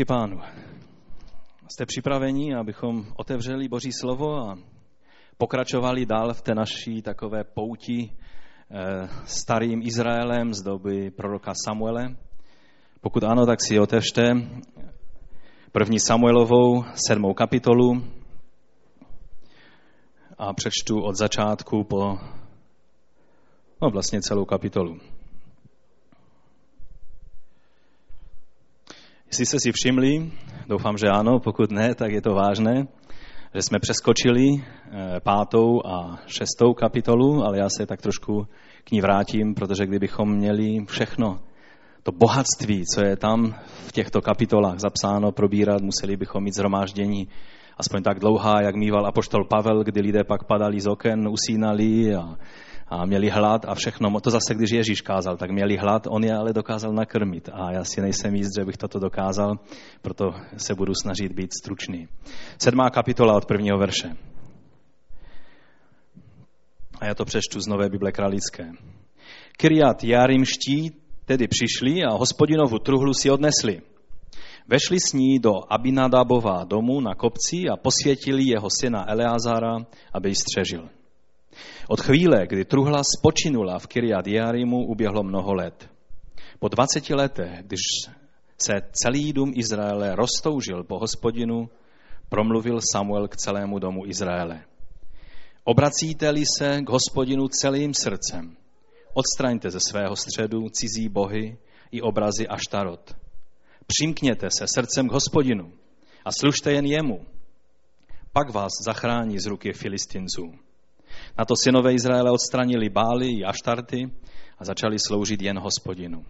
Díky pánu. Jste připraveni, abychom otevřeli Boží slovo a pokračovali dál v té naší takové pouti eh, starým Izraelem z doby proroka Samuele? Pokud ano, tak si otevřte první Samuelovou sedmou kapitolu a přečtu od začátku po no vlastně celou kapitolu. Jestli jste si všimli, doufám, že ano, pokud ne, tak je to vážné, že jsme přeskočili eh, pátou a šestou kapitolu, ale já se tak trošku k ní vrátím, protože kdybychom měli všechno to bohatství, co je tam v těchto kapitolách zapsáno, probírat, museli bychom mít zhromáždění aspoň tak dlouhá, jak mýval apoštol Pavel, kdy lidé pak padali z oken, usínali a a měli hlad a všechno. To zase, když Ježíš kázal, tak měli hlad, on je ale dokázal nakrmit. A já si nejsem jist, že bych toto dokázal, proto se budu snažit být stručný. Sedmá kapitola od prvního verše. A já to přečtu z Nové Bible Kralické. Kyriat Jarimští tedy přišli a hospodinovu truhlu si odnesli. Vešli s ní do Abinadabova domu na kopci a posvětili jeho syna Eleazara, aby ji střežil. Od chvíle, kdy truhla spočinula v Kiriat Jarimu, uběhlo mnoho let. Po 20 letech, když se celý dům Izraele roztoužil po hospodinu, promluvil Samuel k celému domu Izraele. Obracíte-li se k hospodinu celým srdcem, odstraňte ze svého středu cizí bohy i obrazy Aštarot. Přimkněte se srdcem k hospodinu a služte jen jemu. Pak vás zachrání z ruky filistinců. Na to synové Izraele odstranili Bály i Aštarty a začali sloužit jen hospodinu.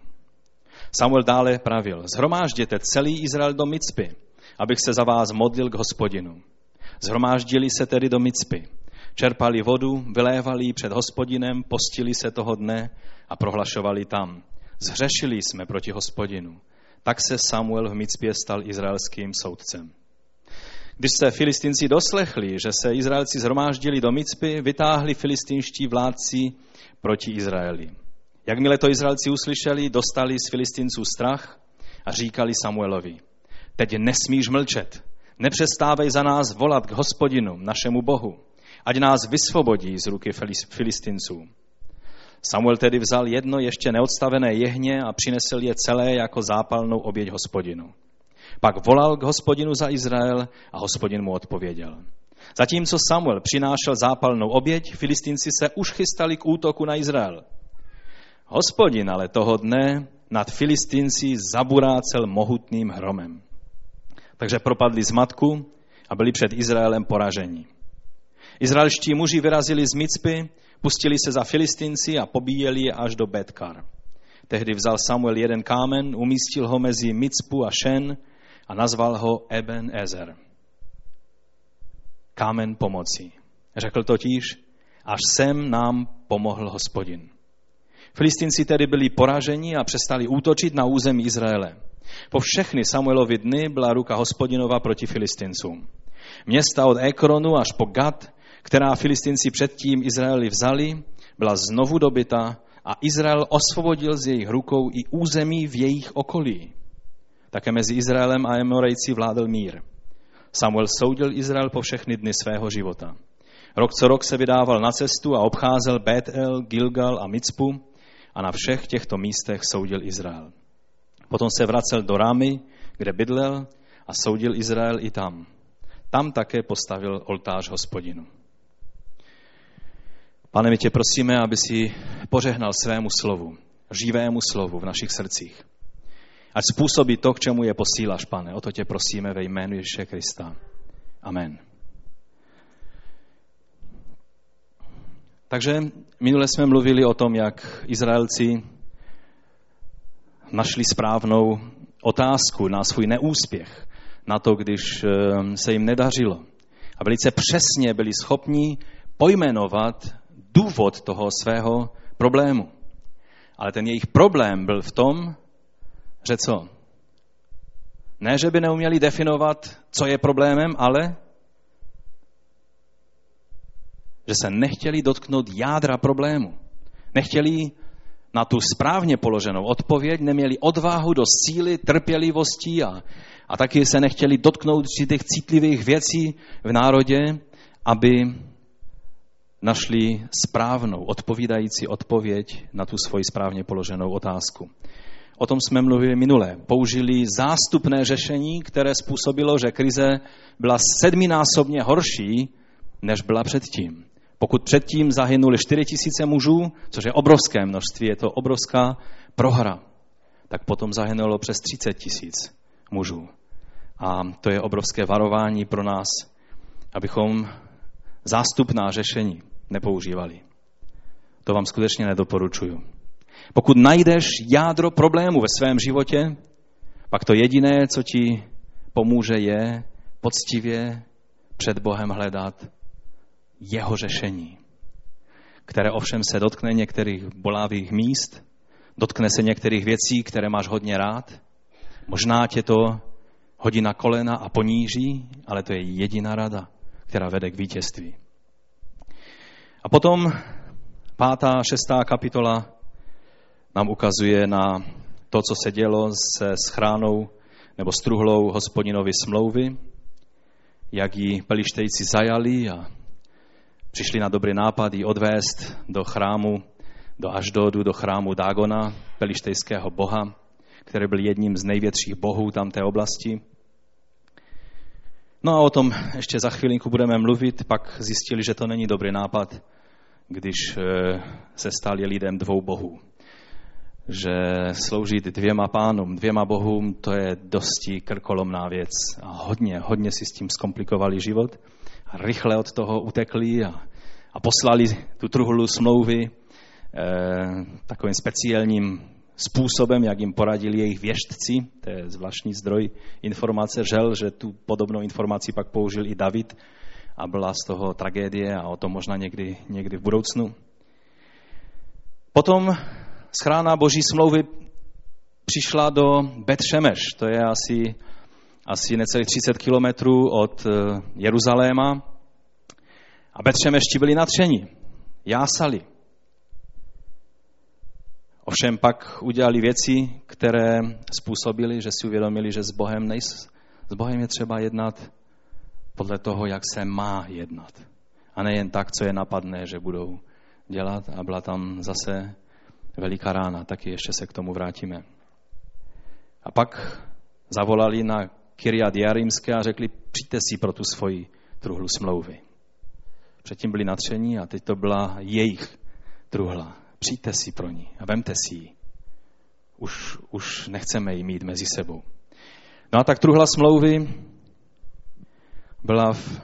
Samuel dále pravil, zhromážděte celý Izrael do Micpy, abych se za vás modlil k hospodinu. Zhromáždili se tedy do Micpy, čerpali vodu, vylévali ji před hospodinem, postili se toho dne a prohlašovali tam. Zhřešili jsme proti hospodinu. Tak se Samuel v Micpě stal izraelským soudcem. Když se filistinci doslechli, že se Izraelci zhromáždili do Micpy, vytáhli filistinští vládci proti Izraeli. Jakmile to Izraelci uslyšeli, dostali z filistinců strach a říkali Samuelovi, teď nesmíš mlčet, nepřestávej za nás volat k hospodinu, našemu Bohu, ať nás vysvobodí z ruky filistinců. Samuel tedy vzal jedno ještě neodstavené jehně a přinesl je celé jako zápalnou oběť hospodinu. Pak volal k hospodinu za Izrael a hospodin mu odpověděl. Zatímco Samuel přinášel zápalnou oběť, filistinci se už chystali k útoku na Izrael. Hospodin ale toho dne nad filistinci zaburácel mohutným hromem. Takže propadli z matku a byli před Izraelem poraženi. Izraelští muži vyrazili z Micpy, pustili se za filistinci a pobíjeli je až do Betkar. Tehdy vzal Samuel jeden kámen, umístil ho mezi Micpu a Šen a nazval ho Eben Ezer. Kámen pomoci. Řekl totiž, až sem nám pomohl hospodin. Filistinci tedy byli poraženi a přestali útočit na území Izraele. Po všechny Samuelovi dny byla ruka hospodinova proti Filistincům. Města od Ekronu až po Gad, která Filistinci předtím Izraeli vzali, byla znovu dobyta a Izrael osvobodil z jejich rukou i území v jejich okolí. Také mezi Izraelem a Emorejci vládl mír. Samuel soudil Izrael po všechny dny svého života. Rok co rok se vydával na cestu a obcházel Betel, Gilgal a Micpu a na všech těchto místech soudil Izrael. Potom se vracel do Rámy, kde bydlel a soudil Izrael i tam. Tam také postavil oltář hospodinu. Pane, my tě prosíme, aby si pořehnal svému slovu, živému slovu v našich srdcích. Ať způsobí to, k čemu je posíláš, pane. O to tě prosíme ve jménu Ježíše Krista. Amen. Takže minule jsme mluvili o tom, jak Izraelci našli správnou otázku na svůj neúspěch, na to, když eh, se jim nedařilo. A velice přesně byli schopni pojmenovat důvod toho svého problému. Ale ten jejich problém byl v tom, že co? Ne, že by neuměli definovat, co je problémem, ale že se nechtěli dotknout jádra problému. Nechtěli na tu správně položenou odpověď, neměli odvahu do síly, trpělivosti a, a taky se nechtěli dotknout těch citlivých věcí v národě, aby našli správnou, odpovídající odpověď na tu svoji správně položenou otázku. O tom jsme mluvili minule. Použili zástupné řešení, které způsobilo, že krize byla sedminásobně horší, než byla předtím. Pokud předtím zahynuli 4 tisíce mužů, což je obrovské množství, je to obrovská prohra, tak potom zahynulo přes 30 tisíc mužů. A to je obrovské varování pro nás, abychom zástupná řešení nepoužívali. To vám skutečně nedoporučuju. Pokud najdeš jádro problému ve svém životě, pak to jediné, co ti pomůže, je poctivě před Bohem hledat jeho řešení, které ovšem se dotkne některých bolavých míst, dotkne se některých věcí, které máš hodně rád. Možná tě to hodí na kolena a poníží, ale to je jediná rada, která vede k vítězství. A potom pátá, šestá kapitola nám ukazuje na to, co se dělo se schránou nebo struhlou hospodinovy smlouvy, jak ji pelištejci zajali a přišli na dobrý nápad ji odvést do chrámu, do Aždodu, do chrámu Dagona, pelištejského boha, který byl jedním z největších bohů tam té oblasti. No a o tom ještě za chvilinku budeme mluvit, pak zjistili, že to není dobrý nápad, když eh, se stali lidem dvou bohů. Že sloužit dvěma pánům, dvěma bohům, to je dosti krkolomná věc. A hodně, hodně si s tím zkomplikovali život. A rychle od toho utekli a, a poslali tu truhlu smlouvy eh, takovým speciálním způsobem, jak jim poradili jejich věštci, to je zvláštní zdroj informace, žel, že tu podobnou informaci pak použil i David a byla z toho tragédie a o tom možná někdy, někdy v budoucnu. Potom schrána boží smlouvy přišla do Betšemeš, to je asi, asi necelých 30 kilometrů od eh, Jeruzaléma. A Betšemešti byli natřeni, jásali. Ovšem pak udělali věci, které způsobily, že si uvědomili, že s Bohem, nejs, s Bohem je třeba jednat podle toho, jak se má jednat. A nejen tak, co je napadné, že budou dělat. A byla tam zase veliká rána, taky ještě se k tomu vrátíme. A pak zavolali na Kyriat Jarimské a řekli, přijďte si pro tu svoji truhlu smlouvy. Předtím byli natření a teď to byla jejich truhla. Přijďte si pro ní a vemte si ji. Už, už nechceme ji mít mezi sebou. No a tak truhla smlouvy byla v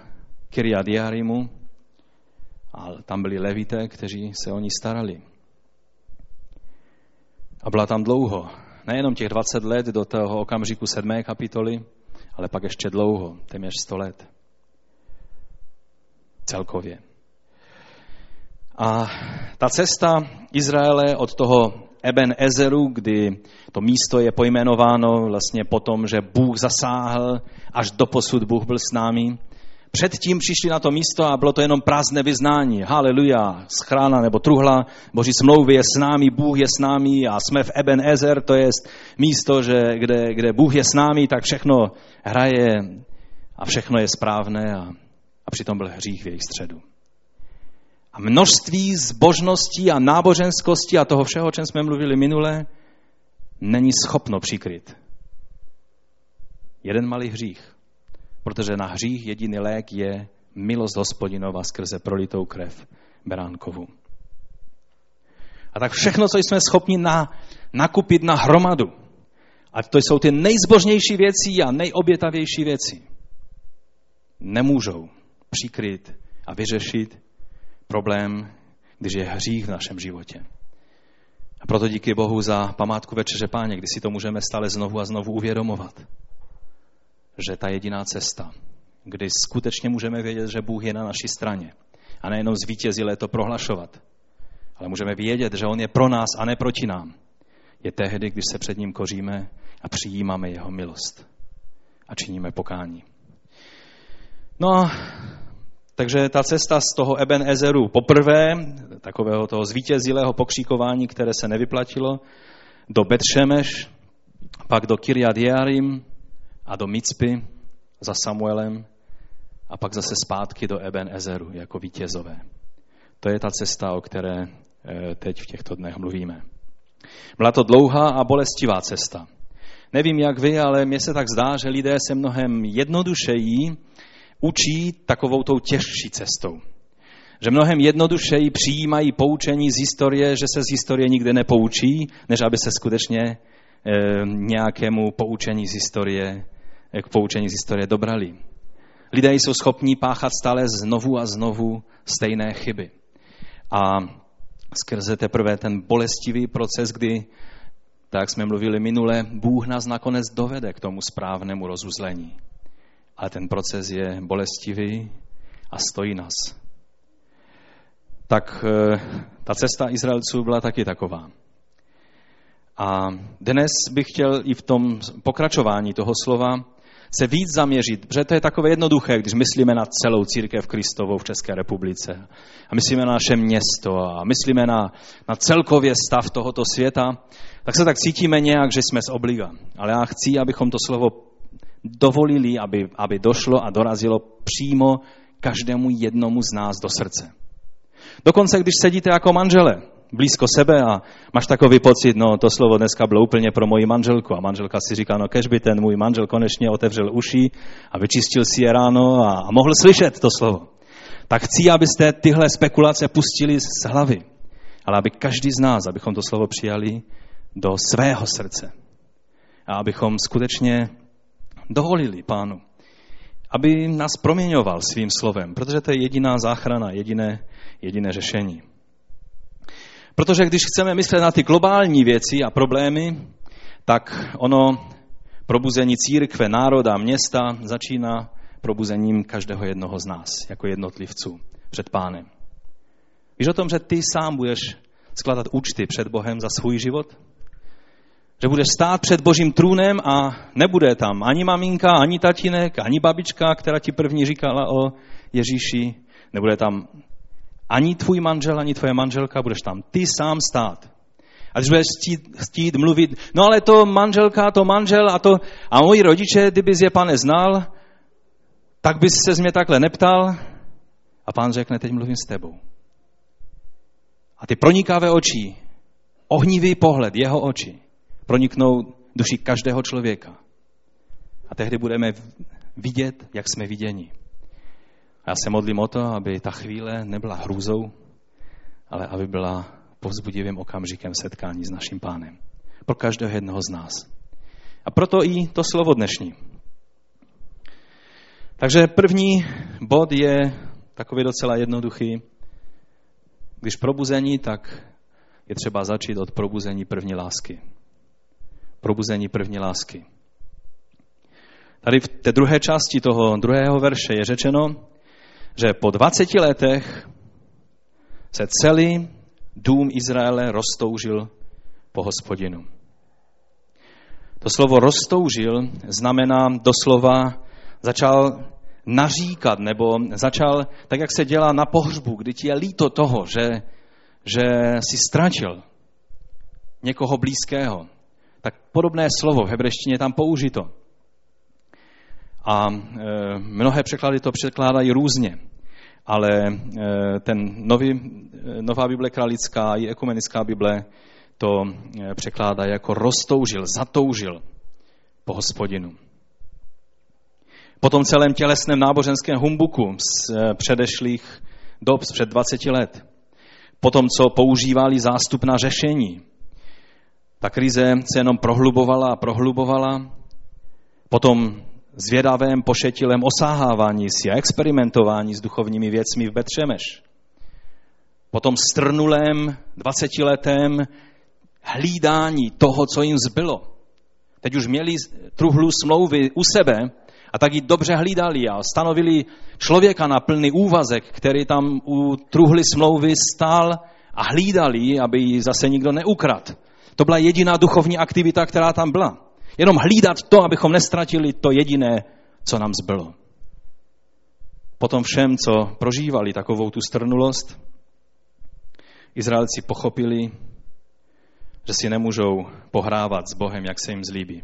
Kiryat Jarimu a tam byli levité, kteří se o ní starali. A byla tam dlouho. Nejenom těch 20 let do toho okamžiku sedmé kapitoly, ale pak ještě dlouho, téměř 100 let. Celkově. A ta cesta Izraele od toho Eben Ezeru, kdy to místo je pojmenováno vlastně potom, že Bůh zasáhl, až do posud Bůh byl s námi. Předtím přišli na to místo a bylo to jenom prázdné vyznání. Haleluja, schrána nebo truhla, boží smlouvy je s námi, Bůh je s námi a jsme v Eben Ezer, to je místo, že, kde, kde Bůh je s námi, tak všechno hraje a všechno je správné a, a přitom byl hřích v jejich středu. A množství zbožností a náboženskosti a toho všeho, o čem jsme mluvili minule, není schopno přikryt. Jeden malý hřích. Protože na hřích jediný lék je milost hospodinova skrze prolitou krev beránkovu. A tak všechno, co jsme schopni na, nakupit na hromadu, a to jsou ty nejzbožnější věci a nejobětavější věci, nemůžou přikryt a vyřešit problém, když je hřích v našem životě. A proto díky Bohu za památku Večeře Páně, kdy si to můžeme stále znovu a znovu uvědomovat. Že ta jediná cesta, kdy skutečně můžeme vědět, že Bůh je na naší straně. A nejenom zvítězile to prohlašovat, ale můžeme vědět, že On je pro nás a ne proti nám. Je tehdy, když se před ním koříme a přijímáme jeho milost a činíme pokání. No Takže ta cesta z toho Eben Ezeru poprvé, takového toho zvítězilého pokříkování, které se nevyplatilo, do Betšemeš, pak do Kirjat Jearim a do Micpy za Samuelem a pak zase zpátky do Eben Ezeru jako vítězové. To je ta cesta, o které eh, teď v těchto dnech mluvíme. Byla to dlouhá a bolestivá cesta. Nevím, jak vy, ale mně se tak zdá, že lidé se mnohem jednodušeji učí takovou tou těžší cestou. Že mnohem jednodušeji přijímají poučení z historie, že se z historie nikde nepoučí, než aby se skutečně e, nějakému poučení z historie, k poučení z historie dobrali. Lidé jsou schopní páchat stále znovu a znovu stejné chyby. A skrze teprve ten bolestivý proces, kdy, tak jsme mluvili minule, Bůh nás nakonec dovede k tomu správnému rozuzlení. Ale ten proces je bolestivý a stojí nás. Tak eh, ta cesta Izraelců byla taky taková. A dnes bych chtěl i v tom pokračování toho slova se víc zaměřit, protože to je takové jednoduché, když myslíme na celou církev Kristovou v České republice a myslíme na naše město a myslíme na, na celkově stav tohoto světa, tak se tak cítíme nějak, že jsme z obliga. Ale já chci, abychom to slovo dovolili, aby, aby došlo a dorazilo přímo každému jednomu z nás do srdce. Dokonce, když sedíte jako manžele, blízko sebe a máš takový pocit, no to slovo dneska bylo úplně pro moji manželku a manželka si říká, no kež by ten můj manžel konečně otevřel uši a vyčistil si je ráno a, a mohl slyšet to slovo. Tak chci, abyste tyhle spekulace pustili z hlavy, ale aby každý z nás, abychom to slovo přijali do svého srdce a abychom skutečně dovolili pánu, aby nás proměňoval svým slovem, protože to je jediná záchrana, jediné, jediné řešení. Protože když chceme myslet na ty globální věci a problémy, tak ono probuzení církve, národa, města začíná probuzením každého jednoho z nás, jako jednotlivců před pánem. Víš o tom, že ty sám budeš skladat účty před Bohem za svůj život? Že budeš stát před božím trůnem a nebude tam ani maminka, ani tatínek, ani babička, která ti první říkala o Ježíši. Nebude tam ani tvůj manžel, ani tvoje manželka, budeš tam ty sám stát. A když budeš chtít, chtít mluvit, no ale to manželka, to manžel a to, a moji rodiče, kdyby je pane znal, tak bys se z mě takhle neptal. A pán řekne, teď mluvím s tebou. A ty pronikavé oči, ohnivý pohled, jeho oči, proniknou duši každého člověka. A tehdy budeme vidět, jak jsme viděni. A já se modlím o to, aby ta chvíle nebyla hrůzou, ale aby byla povzbudivým okamžikem setkání s naším pánem. Pro každého jednoho z nás. A proto i to slovo dnešní. Takže první bod je takový docela jednoduchý. Když probuzení, tak je třeba začít od probuzení první lásky. Probuzení první lásky. Tady v té druhé části toho druhého verše je řečeno, že po 20 letech se celý dům Izraele roztoužil po hospodinu. To slovo roztoužil znamená doslova začal naříkat, nebo začal, tak jak se dělá na pohřbu, kdy ti je líto toho, že, že si ztratil někoho blízkého. Tak podobné slovo v hebrejštině je tam použito. A e, mnohé překlady to překládají různě, ale e, ten nový, e, nová Bible kralická i ekumenická Bible to překládá jako roztoužil, zatoužil po hospodinu. Po tom celém tělesném náboženském humbuku z předešlých dob, z před 20 let, po tom, co používali zástup na řešení, ta krize se jenom prohlubovala a prohlubovala, potom zvědavém, pošetilém osáhávání si a experimentování s duchovními věcmi v Betřemeš. Po tom strnulém, dvacetiletém hlídání toho, co jim zbylo. Teď už měli truhlu smlouvy u sebe a tak ji dobře hlídali a stanovili člověka na plný úvazek, který tam u truhly smlouvy stál a hlídali, aby ji zase nikdo neukradl. To byla jediná duchovní aktivita, která tam byla. Jenom hlídat to, abychom nestratili to jediné, co nám zbylo. po tom všem, co prožívali takovou tu strnulost, Izraelci pochopili, že si nemůžou pohrávat s Bohem, jak se jim zlíbí,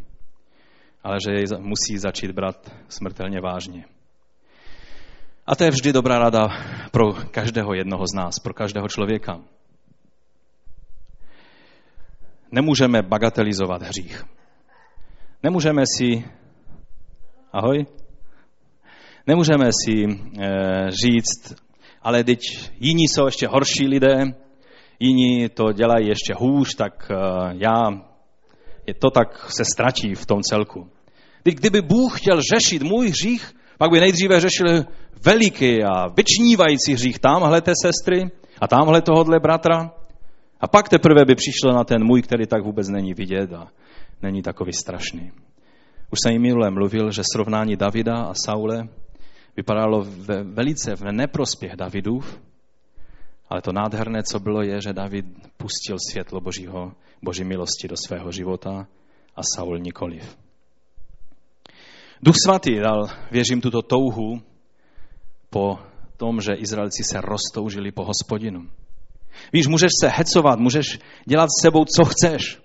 ale že jej musí začít brát smrtelně vážně. A to je vždy dobrá rada pro každého jednoho z nás, pro každého člověka. Nemůžeme bagatelizovat hřích. Nemůžeme si, ahoj, nemůžeme si e, říct, ale teď jiní jsou ještě horší lidé, jiní to dělají ještě hůř, tak e, já, je to tak se ztratí v tom celku. Teď kdyby Bůh chtěl řešit můj hřích, pak by nejdříve řešil veliký a vyčnívající hřích tamhle té sestry a tamhle tohohle bratra. A pak teprve by přišlo na ten můj, který tak vůbec není vidět a není takový strašný. Už jsem jim minule mluvil, že srovnání Davida a Saule vypadalo ve, velice v neprospěch Davidův, ale to nádherné, co bylo, je, že David pustil světlo Božího, Boží milosti do svého života a Saul nikoliv. Duch svatý dal, věřím, tuto touhu po tom, že Izraelci se roztoužili po hospodinu. Víš, můžeš se hecovat, můžeš dělat s sebou, co chceš,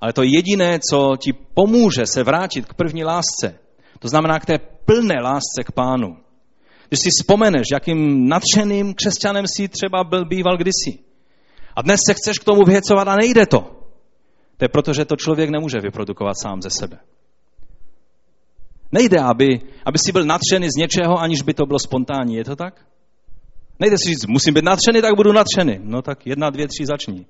ale to jediné, co ti pomůže se vrátit k první lásce, to znamená k té plné lásce k pánu. Když si vzpomeneš, jakým nadšeným křesťanem si třeba byl býval kdysi. A dnes se chceš k tomu vyhecovat a nejde to. To je proto, že to člověk nemůže vyprodukovat sám ze sebe. Nejde, aby, aby si byl nadšený z něčeho, aniž by to bylo spontánní. Je to tak? Nejde si říct, musím být nadšený, tak budu nadšený. No tak jedna, dvě, tři, začni.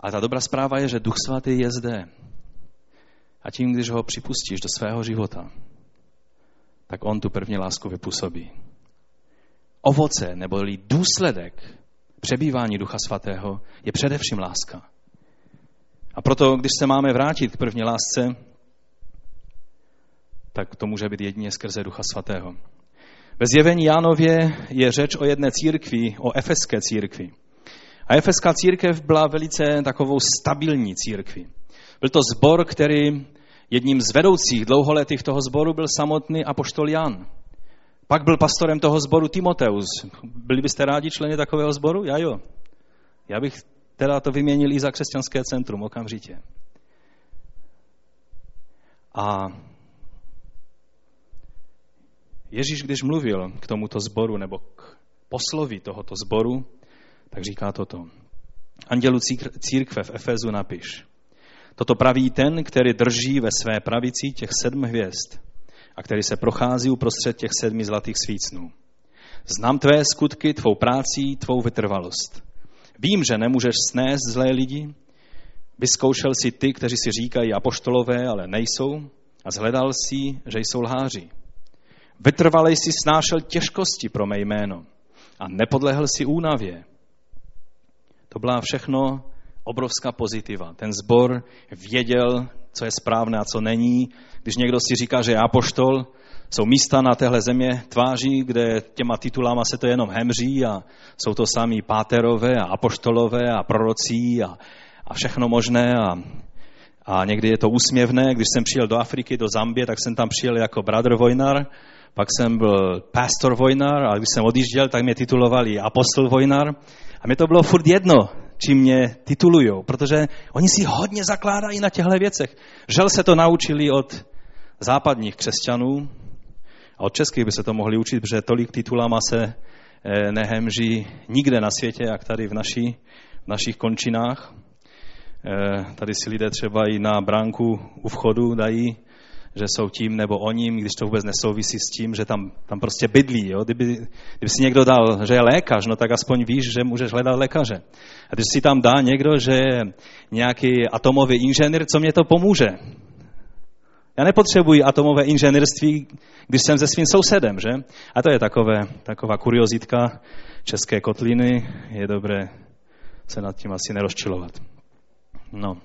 Ale ta dobrá zpráva je, že Duch Svatý je zde. A tím, když ho připustíš do svého života, tak on tu první lásku vypůsobí. Ovoce neboli důsledek přebývání Ducha Svatého je především láska. A proto, když se máme vrátit k první lásce, tak to může být jedině skrze Ducha Svatého. Ve zjevení Jánově je řeč o jedné církvi, o efeské církvi. A efeská církev byla velice takovou stabilní církví. Byl to zbor, který jedním z vedoucích dlouholetých toho sboru byl samotný apoštol Jan. Pak byl pastorem toho sboru Timoteus. Byli byste rádi členy takového sboru? Já jo. Já bych teda to vyměnil i za křesťanské centrum okamžitě. A Ježíš, když mluvil k tomuto sboru nebo k poslovi tohoto sboru, tak říká toto. Andělu církve v Efezu napiš. Toto praví ten, který drží ve své pravici těch sedm hvězd a který se prochází uprostřed těch sedmi zlatých svícnů. Znám tvé skutky, tvou práci, tvou vytrvalost. Vím, že nemůžeš snést zlé lidi. Vyzkoušel si ty, kteří si říkají apoštolové, ale nejsou, a zhledal si, že jsou lháři. Vytrvalej si snášel těžkosti pro mé jméno a nepodlehl si únavě. To byla všechno obrovská pozitiva. Ten zbor věděl, co je správné a co není. Když někdo si říká, že je apoštol, jsou místa na téhle země tváří, kde těma titulama se to jenom hemří a jsou to sami páterové a apoštolové a prorocí a, a všechno možné a, a někdy je to úsměvné. Když jsem přijel do Afriky, do Zambie, tak jsem tam přijel jako brother Vojnar, pak jsem byl pastor Vojnar a když jsem odjížděl, tak mě titulovali apostol Vojnar. A mě to bylo furt jedno, čím mě titulují, protože oni si hodně zakládají na těchto věcech. Žel se to naučili od západních křesťanů, a od českých by se to mohli učit, protože tolik titulama se eh, nehemží nikde na světě, jak tady v, naší, v našich končinách. Eh, tady si lidé třeba i na bránku u vchodu dají, že jsou tím nebo o ním, když to vůbec nesouvisí s tím, že tam, tam prostě bydlí. Jo? Kdyby, kdyby si někdo dal, že je lékař, no tak aspoň víš, že můžeš hledat lékaře. A když si tam dá někdo, že je nějaký atomový inženýr, co mě to pomůže? Já nepotřebuji atomové inženýrství, když jsem se svým sousedem, že? A to je takové, taková kuriozitka české kotliny. Je dobré se nad tím asi nerozčilovat. No.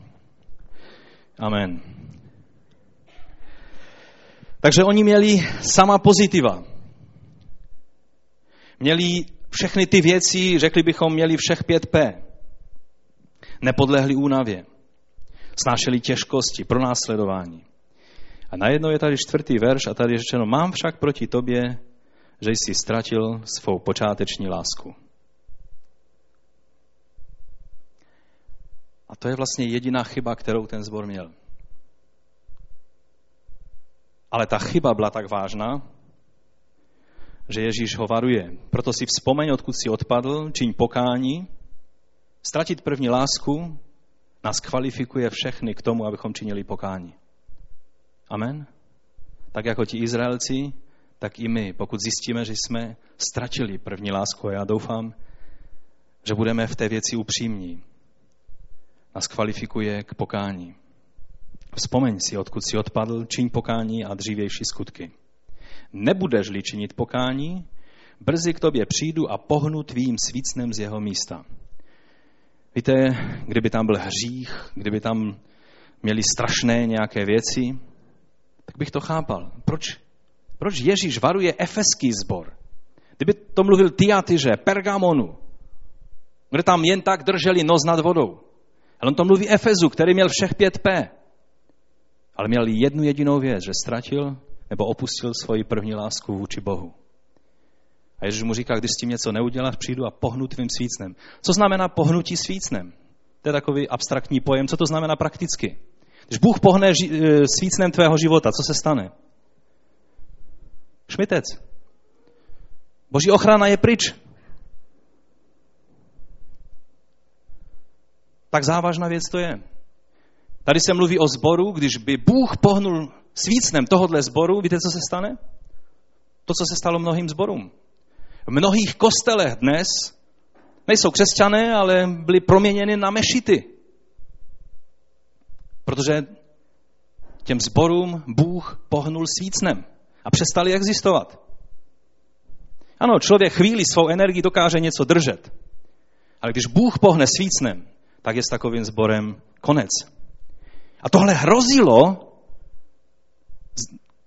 Amen. Takže oni měli sama pozitiva. Měli všechny ty věci, řekli bychom, měli všech 5P. Nepodlehli únavě. Snášeli těžkosti, pronásledování. A najednou je tady čtvrtý verš a tady je řečeno, mám však proti tobě, že jsi ztratil svou počáteční lásku. A to je vlastně jediná chyba, kterou ten zbor měl. Ale ta chyba byla tak vážná, že Ježíš ho varuje. Proto si vzpomeň, odkud si odpadl, čiň pokání. Ztratit první lásku nás kvalifikuje všechny k tomu, abychom činili pokání. Amen? Tak jako ti Izraelci, tak i my, pokud zjistíme, že jsme ztratili první lásku, a já doufám, že budeme v té věci upřímní, nás kvalifikuje k pokání. Vzpomeň si, odkud si odpadl, čiň pokání a dřívější skutky. Nebudeš-li činit pokání, brzy k tobě přijdu a pohnu tvým svícnem z jeho místa. Víte, kdyby tam byl hřích, kdyby tam měli strašné nějaké věci, tak bych to chápal. Proč, proč Ježíš varuje efeský zbor? Kdyby to mluvil Tiatyře, Pergamonu, kde tam jen tak drželi nos nad vodou. Ale on to mluví Efezu, který měl všech pět P. Ale měl jednu jedinou věc, že ztratil nebo opustil svoji první lásku vůči Bohu. A Ježíš mu říká, když s tím něco neuděláš, přijdu a pohnu tvým svícnem. Co znamená pohnutí svícnem? To je takový abstraktní pojem. Co to znamená prakticky? Když Bůh pohne ži- e, svícnem tvého života, co se stane? Šmitec. Boží ochrana je pryč. Tak závažná věc to je. Tady se mluví o zboru, když by Bůh pohnul svícnem tohohle zboru, víte, co se stane? To, co se stalo mnohým zborům. V mnohých kostelech dnes nejsou křesťané, ale byly proměněny na mešity. Protože těm zborům Bůh pohnul svícnem a přestali existovat. Ano, člověk chvíli svou energii dokáže něco držet. Ale když Bůh pohne svícnem, tak je s takovým zborem konec. A tohle hrozilo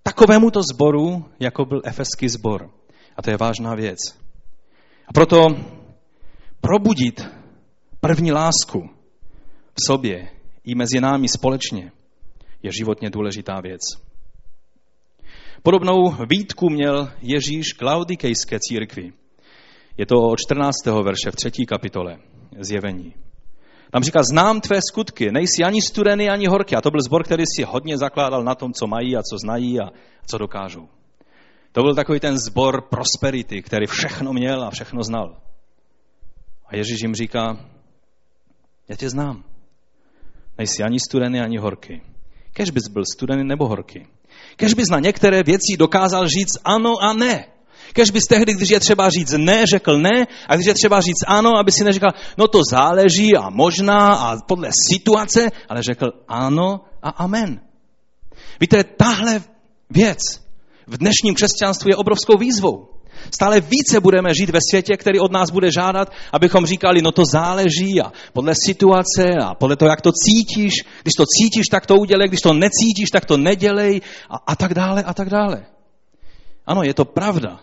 takovému to zboru, jako byl efeský zbor. A to je vážná věc. A proto probudit první lásku v sobě i mezi námi společně je životně důležitá věc. Podobnou výtku měl Ježíš k laudikejské církvi. Je to od 14. verše v třetí kapitole zjevení. Tam říká, znám tvé skutky, nejsi ani studený, ani horký. A to byl zbor, který si hodně zakládal na tom, co mají a co znají a co dokážou. To byl takový ten zbor prosperity, který všechno měl a všechno znal. A Ježíš jim říká, já tě znám. Nejsi ani studený, ani horký. Kež bys byl studený nebo horký. Kež bys na některé věci dokázal říct ano a ne. Kež bys tehdy, když je třeba říct ne, řekl ne, a když je třeba říct ano, aby si neříkal, no to záleží a možná a podle situace, ale řekl ano a amen. Víte, tahle věc v dnešním křesťanství je obrovskou výzvou. Stále více budeme žít ve světě, který od nás bude žádat, abychom říkali, no to záleží a podle situace a podle toho, jak to cítíš. Když to cítíš, tak to udělej, když to necítíš, tak to nedělej a, a tak dále a tak dále. Ano, je to pravda.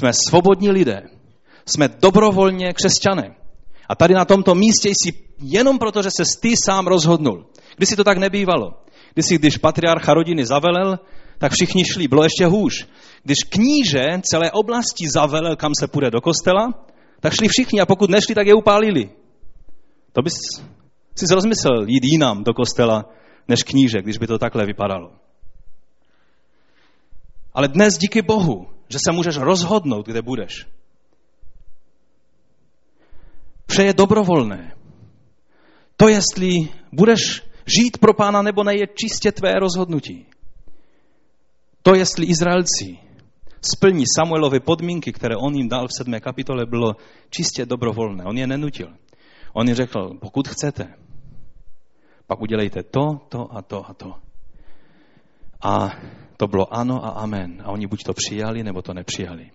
Jsme svobodní lidé. Jsme dobrovolně křesťané. A tady na tomto místě jsi jenom proto, že se ty sám rozhodnul. Když si to tak nebývalo. Když si, když patriarcha rodiny zavelel, tak všichni šli, bylo ještě hůř. Když kníže celé oblasti zavelel, kam se půjde do kostela, tak šli všichni a pokud nešli, tak je upálili. To bys si rozmyslel jít jinam do kostela než kníže, když by to takhle vypadalo. Ale dnes díky Bohu, že se můžeš rozhodnout, kde budeš. Vše je dobrovolné. To, jestli budeš žít pro pána nebo ne, je čistě tvé rozhodnutí. To, jestli Izraelci splní Samuelovy podmínky, které on jim dal v sedmé kapitole, bylo čistě dobrovolné. On je nenutil. On jim řekl, pokud chcete, pak udělejte to, to a to a to. A to bylo ano a amen. A oni buď to přijali, nebo to nepřijali.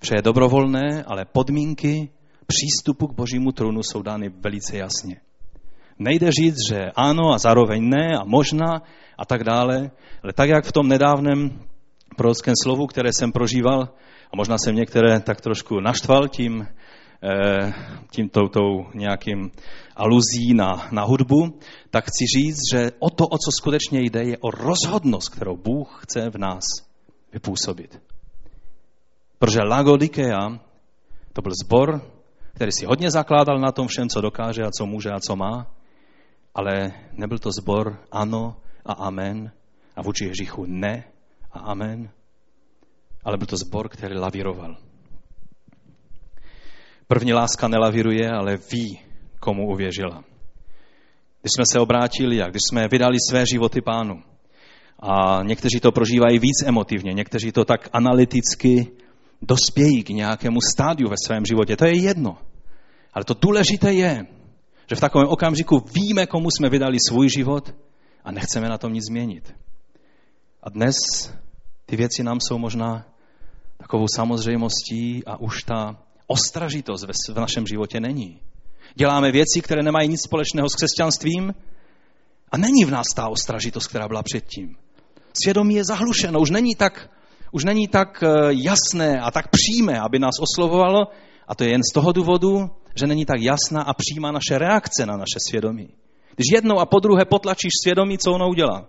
Vše je dobrovolné, ale podmínky přístupu k božímu trůnu jsou dány velice jasně. Nejde říct, že ano a zároveň ne a možná a tak dále, ale tak, jak v tom nedávném prorockém slovu, které jsem prožíval, a možná jsem některé tak trošku naštval tím eh, tím tou, nějakým aluzí na, na hudbu, tak chci říct, že o to, o co skutečně jde, je o rozhodnost, kterou Bůh chce v nás vypůsobit. Protože Lagodikea to byl zbor, který si hodně zakládal na tom všem, co dokáže a co může a co má, ale nebyl to zbor ano a amen a vůči Ježíchu ne a amen, ale byl to zbor, který lavíroval. První láska nelavíruje, ale ví, komu uvěřila. Když jsme se obrátili a když jsme vydali své životy pánu, a někteří to prožívají víc emotivně, někteří to tak analyticky dospějí k nějakému stádiu ve svém životě. To je jedno. Ale to důležité je, že v takovém okamžiku víme, komu jsme vydali svůj život a nechceme na tom nic změnit. A dnes ty věci nám jsou možná takovou samozřejmostí a už ta ostražitost v našem životě není. Děláme věci, které nemají nic společného s křesťanstvím a není v nás ta ostražitost, která byla předtím. Svědomí je zahlušeno, už není tak, už není tak eh, jasné a tak přímé, aby nás oslovovalo, a to je jen z toho důvodu, že není tak jasná a přímá naše reakce na naše svědomí. Když jednou a po druhé potlačíš svědomí, co ono udělá?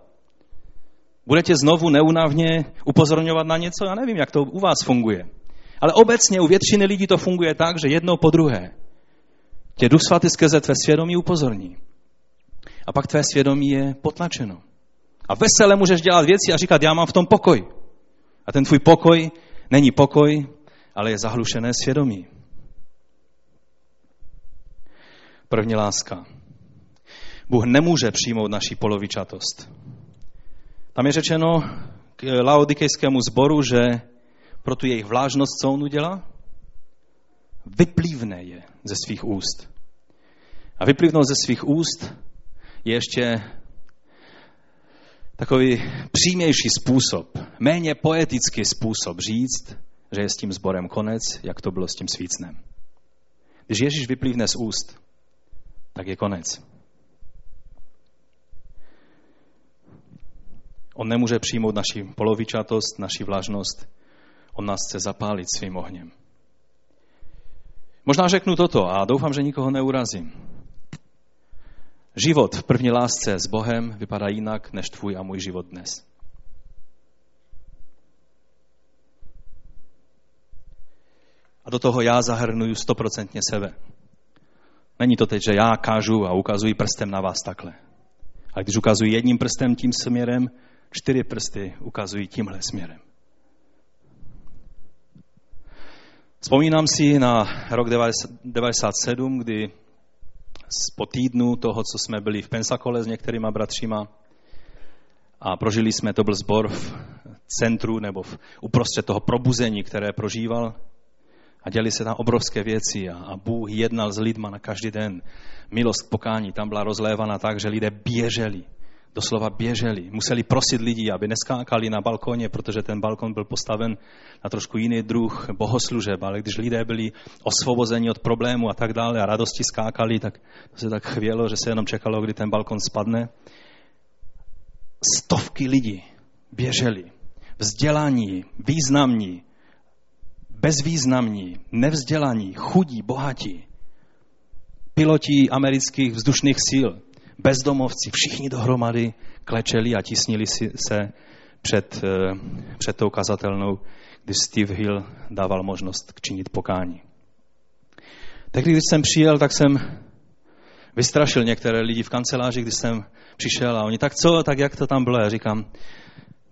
Budete znovu neunavně upozorňovat na něco? Já nevím, jak to u vás funguje. Ale obecně u většiny lidí to funguje tak, že jednou po druhé tě Duch Svatý skrze tvé svědomí upozorní. A pak tvé svědomí je potlačeno. A vesele můžeš dělat věci a říkat, já mám v tom pokoj. A ten tvůj pokoj není pokoj, ale je zahlušené svědomí. První láska. Bůh nemůže přijmout naší polovičatost. Tam je řečeno k laodikejskému zboru, že pro tu jejich vlážnost, co on udělá? Vyplývne je ze svých úst. A vyplivnout ze svých úst je ještě takový přímější způsob, méně poetický způsob říct, že je s tím sborem konec, jak to bylo s tím svícnem. Když Ježíš vyplývne z úst, tak je konec. On nemůže přijmout naši polovičatost, naši vlažnost. On nás chce zapálit svým ohněm. Možná řeknu toto a doufám, že nikoho neurazím. Život v první lásce s Bohem vypadá jinak než tvůj a můj život dnes. A do toho já zahrnuju stoprocentně sebe. Není to teď, že já kážu a ukazuji prstem na vás takhle. Ale když ukazuji jedním prstem tím směrem, čtyři prsty ukazují tímhle směrem. Vzpomínám si na rok 1997, kdy po týdnu toho, co jsme byli v Pensakole s některýma bratříma a prožili jsme, to byl zbor v centru nebo v, uprostřed toho probuzení, které prožíval a děli se tam obrovské věci a, a Bůh jednal s lidma na každý den. Milost pokání tam byla rozlévána tak, že lidé běželi doslova běželi. Museli prosit lidi, aby neskákali na balkoně, protože ten balkon byl postaven na trošku jiný druh bohoslužeb, ale když lidé byli osvobozeni od problému a tak dále a radosti skákali, tak to se tak chvělo, že se jenom čekalo, kdy ten balkon spadne. Stovky lidí běželi. Vzdělaní, významní, bezvýznamní, nevzdělaní, chudí, bohatí. Piloti amerických vzdušných sil, bezdomovci, všichni dohromady klečeli a tisnili si se před, eh, před tou kazatelnou, když Steve Hill dával možnost činit pokání. Tehdy, když jsem přijel, tak jsem vystrašil některé lidi v kanceláři, když jsem přišel a oni, tak co, tak jak to tam bylo? Já říkám,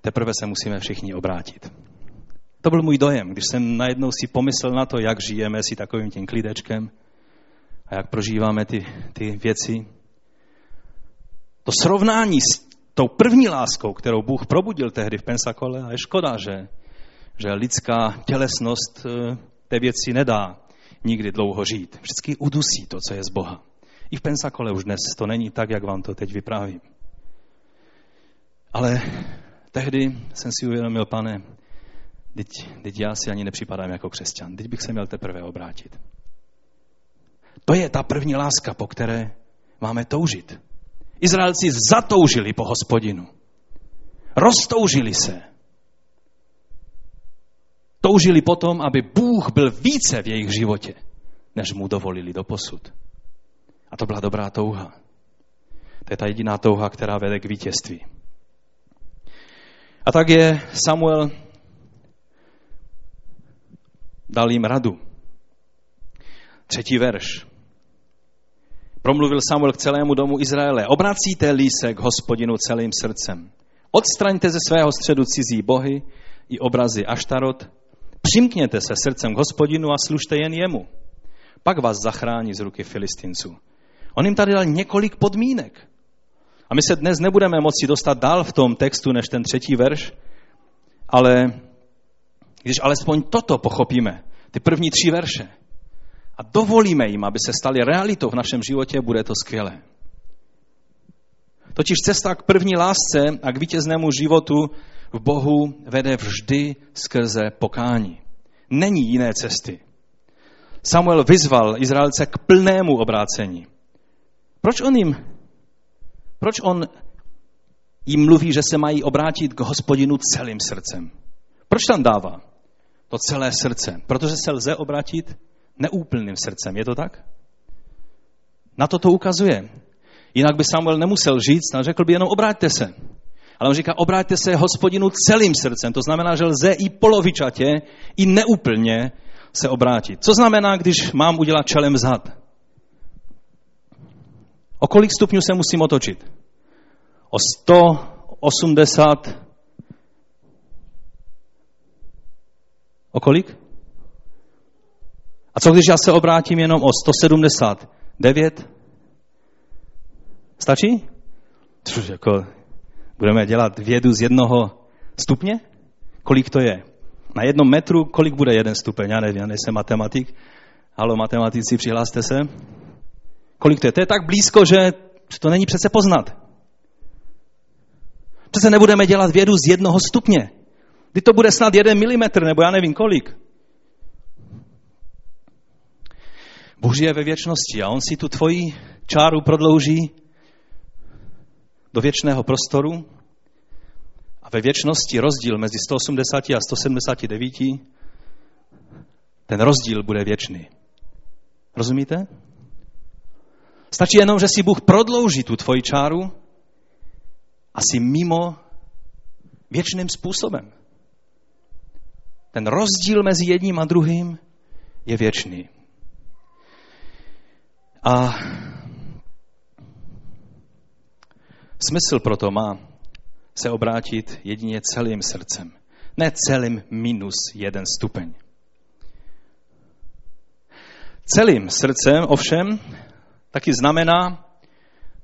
teprve se musíme všichni obrátit. To byl můj dojem, když jsem najednou si pomyslel na to, jak žijeme si takovým tím klidečkem a jak prožíváme ty, ty věci. To srovnání s tou první láskou, kterou Bůh probudil tehdy v Pensakole, a je škoda, že, že lidská tělesnost eh, té věci nedá nikdy dlouho žít. Vždycky udusí to, co je z Boha. I v Pensakole už dnes to není tak, jak vám to teď vyprávím. Ale tehdy jsem si uvědomil, pane, teď, teď já si ani nepřipadám jako křesťan. Teď bych se měl teprve obrátit. To je ta první láska, po které máme toužit. Izraelci zatoužili po hospodinu. Roztoužili se. Toužili potom, aby Bůh byl více v jejich životě. než mu dovolili do posud. A to byla dobrá touha. To je ta jediná touha, která vede k vítězství. A tak je Samuel dal jim radu. Třetí verš. Promluvil Samuel k celému domu Izraele. Obracíte-li se k hospodinu celým srdcem. Odstraňte ze svého středu cizí bohy i obrazy Aštarot. Přimkněte se srdcem k hospodinu a služte jen jemu. Pak vás zachrání z ruky filistinců. On jim tady dal několik podmínek. A my se dnes nebudeme moci dostat dál v tom textu než ten třetí verš, ale když alespoň toto pochopíme, ty první tři verše, a dovolíme jim, aby se stali realitou v našem životě, bude to skvělé. Totiž cesta k první lásce a k vítěznému životu v Bohu vede vždy skrze pokání. Není jiné cesty. Samuel vyzval Izraelce k plnému obrácení. Proč on jim, proč on jim mluví, že se mají obrátit k hospodinu celým srdcem? Proč tam dává to celé srdce? Protože se lze obrátit neúplným srdcem. Je to tak? Na to to ukazuje. Jinak by Samuel nemusel říct, a řekl by jenom obráťte se. Ale on říká, obráťte se hospodinu celým srdcem. To znamená, že lze i polovičatě, i neúplně se obrátit. Co znamená, když mám udělat čelem zad? O kolik stupňů se musím otočit? O 180. O kolik? A co když já se obrátím jenom o 179? Stačí? Což jako, budeme dělat vědu z jednoho stupně? Kolik to je? Na jednom metru, kolik bude jeden stupeň? Já nevím, já nejsem matematik. Halo, matematici, přihláste se. Kolik to je? To je tak blízko, že to není přece poznat. Přece nebudeme dělat vědu z jednoho stupně. Kdy to bude snad jeden milimetr, nebo já nevím kolik. Bůh je ve věčnosti a on si tu tvoji čáru prodlouží do věčného prostoru a ve věčnosti rozdíl mezi 180 a 179, ten rozdíl bude věčný. Rozumíte? Stačí jenom, že si Bůh prodlouží tu tvoji čáru a si mimo věčným způsobem. Ten rozdíl mezi jedním a druhým je věčný. A smysl proto má se obrátit jedině celým srdcem. Ne celým minus jeden stupeň. Celým srdcem ovšem taky znamená,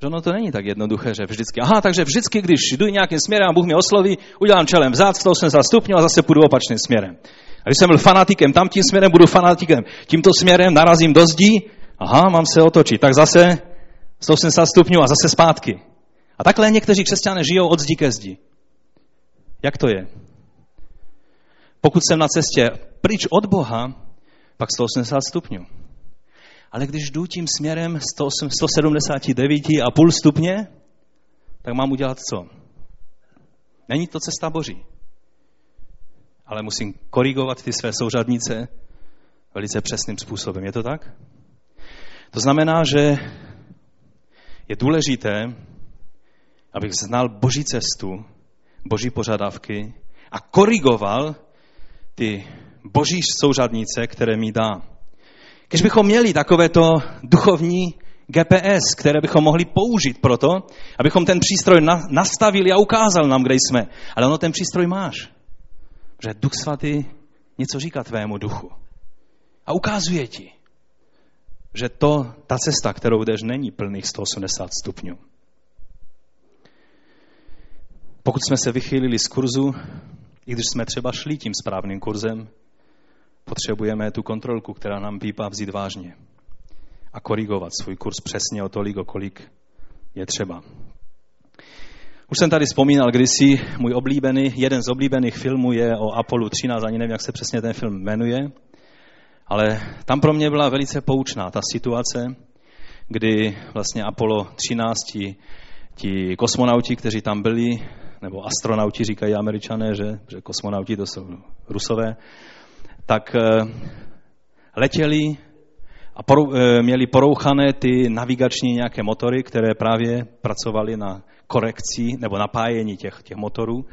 že ono to není tak jednoduché, že vždycky, aha, takže vždycky, když jdu nějakým směrem a Bůh mě osloví, udělám čelem vzad, 180 stupňů a zase půjdu opačným směrem. A když jsem byl fanatikem tam tím směrem, budu fanatikem tímto směrem, narazím do zdí, aha, mám se otočit, tak zase 180 stupňů a zase zpátky. A takhle někteří křesťané žijou od zdi ke zdi. Jak to je? Pokud jsem na cestě pryč od Boha, pak 180 stupňů. Ale když jdu tím směrem 179,5 stupně, tak mám udělat co? Není to cesta Boží. Ale musím korigovat ty své souřadnice velice přesným způsobem. Je to tak? To znamená, že je důležité, abych znal Boží cestu, Boží požadavky a korigoval ty Boží souřadnice, které mi dá. Když bychom měli takovéto duchovní GPS, které bychom mohli použít pro to, abychom ten přístroj nastavili a ukázal nám, kde jsme. Ale ono ten přístroj máš. Že Duch Svatý něco říká tvému duchu. A ukazuje ti, že to, ta cesta, kterou jdeš, není plných 180 stupňů. Pokud jsme se vychýlili z kurzu, i když jsme třeba šli tím správným kurzem, potřebujeme tu kontrolku, která nám pípá vzít vážně a korigovat svůj kurz přesně o tolik, o kolik je třeba. Už jsem tady vzpomínal kdysi, můj oblíbený, jeden z oblíbených filmů je o Apollo 13, ani nevím, jak se přesně ten film jmenuje, ale tam pro mě byla velice poučná ta situace, kdy vlastně Apollo 13, ti, ti kosmonauti, kteří tam byli, nebo astronauti říkají američané, že, že kosmonauti to jsou rusové, tak eh, letěli a porou, e, měli porouchané ty navigační nějaké motory, které právě pracovaly na korekci nebo napájení těch, těch motorů,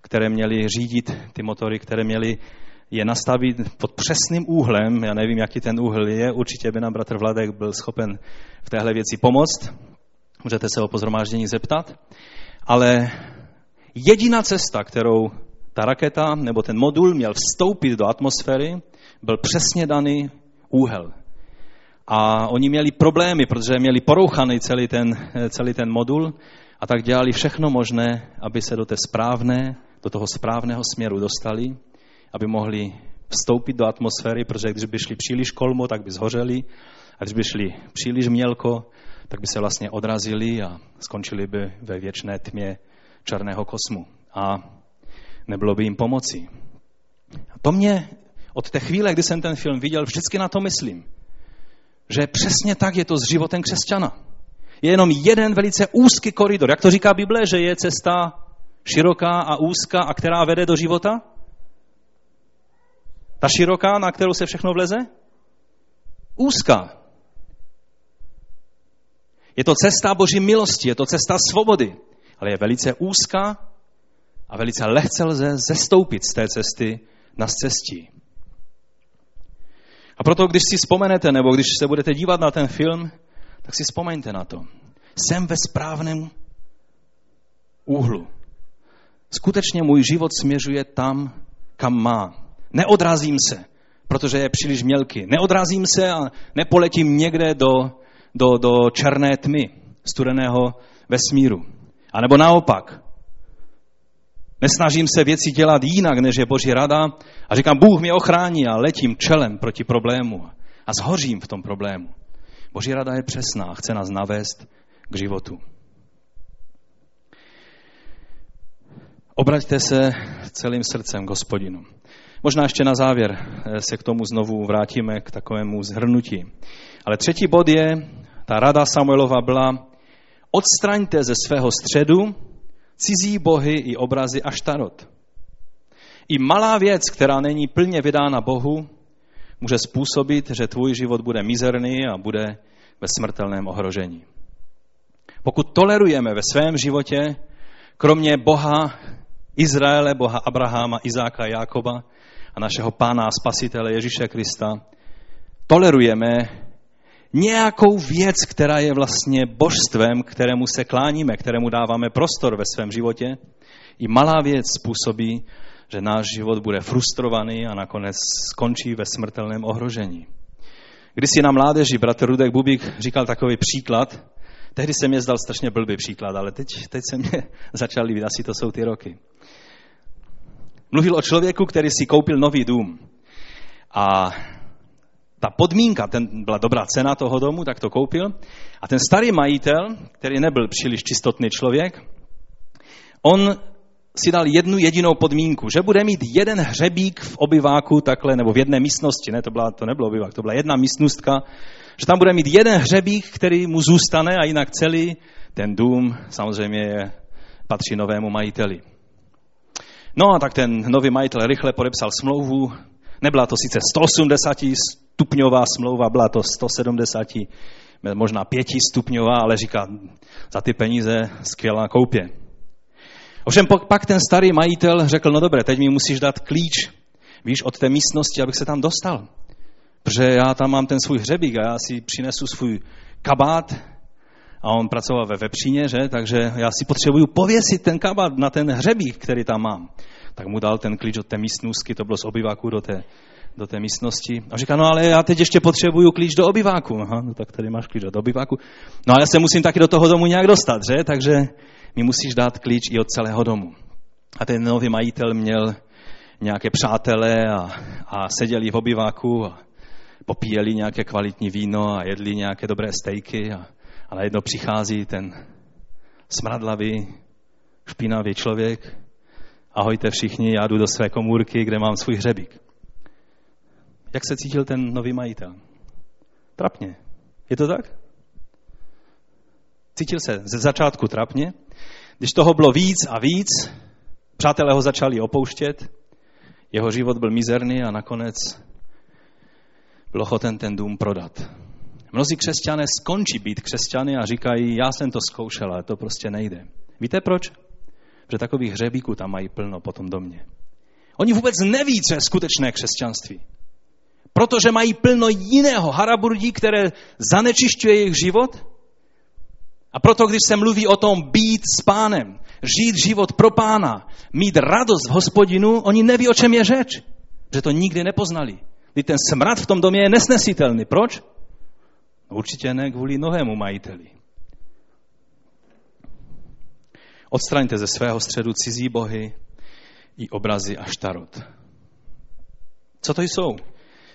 které měly řídit ty motory, které měly je nastavit pod přesným úhlem, já nevím, jaký ten úhl je, určitě by nám bratr Vladek byl schopen v téhle věci pomoct, můžete se o pozromáždění zeptat, ale jediná cesta, kterou ta raketa nebo ten modul měl vstoupit do atmosféry, byl přesně daný úhel. A oni měli problémy, protože měli porouchaný celý ten, celý ten modul a tak dělali všechno možné, aby se do té správné, do toho správného směru dostali, aby mohli vstoupit do atmosféry, protože když by šli příliš kolmo, tak by zhořeli, a když by šli příliš mělko, tak by se vlastně odrazili a skončili by ve věčné tmě černého kosmu. A nebylo by jim pomoci. A to mě od té chvíle, kdy jsem ten film viděl, vždycky na to myslím. Že přesně tak je to s životem křesťana. Je jenom jeden velice úzký koridor. Jak to říká Bible, že je cesta široká a úzká a která vede do života? Ta široká, na kterou se všechno vleze? Úzká. Je to cesta Boží milosti, je to cesta svobody, ale je velice úzká a velice lehce lze zestoupit z té cesty na cestí. A proto, když si vzpomenete, nebo když se budete dívat na ten film, tak si vzpomeňte na to. Jsem ve správném úhlu. Skutečně můj život směřuje tam, kam má. Neodrazím se, protože je příliš mělký. Neodrazím se a nepoletím někde do, do, do černé tmy studeného vesmíru. A nebo naopak, Nesnažím se věci dělat jinak, než je Boží rada a říkám, Bůh mě ochrání a letím čelem proti problému a zhořím v tom problému. Boží rada je přesná, chce nás navést k životu. Obraťte se celým srdcem k hospodinu. Možná ještě na závěr eh, se k tomu znovu vrátíme k takovému zhrnutí. Ale třetí bod je, ta rada Samuelova byla, odstraňte ze svého středu cizí bohy i obrazy a štarot. I malá věc, která není plně vydána Bohu, může způsobit, že tvůj život bude mizerný a bude ve smrtelném ohrožení. Pokud tolerujeme ve svém životě, kromě Boha Izraele, Boha Abraháma, Izáka Jákoba a našeho pána a spasitele Ježíše Krista, tolerujeme nějakou věc, která je vlastně božstvem, kterému se kláníme, kterému dáváme prostor ve svém životě, i malá věc způsobí, že náš život bude frustrovaný a nakonec skončí ve smrtelném ohrožení. Když si na mládeži bratr Rudek Bubík říkal takový příklad, tehdy se mě zdal strašně blbý příklad, ale teď, teď se mě začal líbit, asi to jsou ty roky. Mluvil o člověku, který si koupil nový dům. A ta podmínka, ten byla dobrá cena toho domu, tak to koupil. A ten starý majitel, který nebyl příliš čistotný člověk, on si dal jednu jedinou podmínku, že bude mít jeden hřebík v obyváku takhle, nebo v jedné místnosti, ne, to, byla, to nebylo obyvák, to byla jedna místnostka, že tam bude mít jeden hřebík, který mu zůstane a jinak celý ten dům samozřejmě patří novému majiteli. No a tak ten nový majitel rychle podepsal smlouvu, nebyla to sice 180 stupňová smlouva, byla to 170, možná 5 stupňová, ale říká, za ty peníze skvělá koupě. Ovšem pak ten starý majitel řekl, no dobré, teď mi musíš dát klíč, víš, od té místnosti, abych se tam dostal. Protože já tam mám ten svůj hřebík a já si přinesu svůj kabát a on pracoval ve vepříně, že? takže já si potřebuju pověsit ten kabát na ten hřebík, který tam mám. Tak mu dal ten klíč od té místnosti, to bylo z obyváku do té do té místnosti a říká, no ale já teď ještě potřebuju klíč do obyváku. Aha, no tak tady máš klíč do obyváku. No ale já se musím taky do toho domu nějak dostat, že? Takže mi musíš dát klíč i od celého domu. A ten nový majitel měl nějaké přátelé a, a seděli v obyváku a popíjeli nějaké kvalitní víno a jedli nějaké dobré stejky a, a najednou přichází ten smradlavý, špinavý člověk. Ahojte všichni, já jdu do své komůrky, kde mám svůj hřebík. Jak se cítil ten nový majitel? Trapně. Je to tak? Cítil se ze začátku trapně. Když toho bylo víc a víc, přátelé ho začali opouštět, jeho život byl mizerný a nakonec byl ochoten ten dům prodat. Mnozí křesťané skončí být křesťany a říkají, já jsem to zkoušel, ale to prostě nejde. Víte proč? Protože takových hřebíků tam mají plno potom do mě. Oni vůbec neví, co je skutečné křesťanství. Protože mají plno jiného haraburdí, které zanečišťuje jejich život. A proto, když se mluví o tom být s pánem, žít život pro pána, mít radost v hospodinu, oni neví, o čem je řeč. Že to nikdy nepoznali. Kdy ten smrad v tom domě je nesnesitelný. Proč? No určitě ne kvůli novému majiteli. Odstraňte ze svého středu cizí bohy i obrazy a štarot. Co to jsou?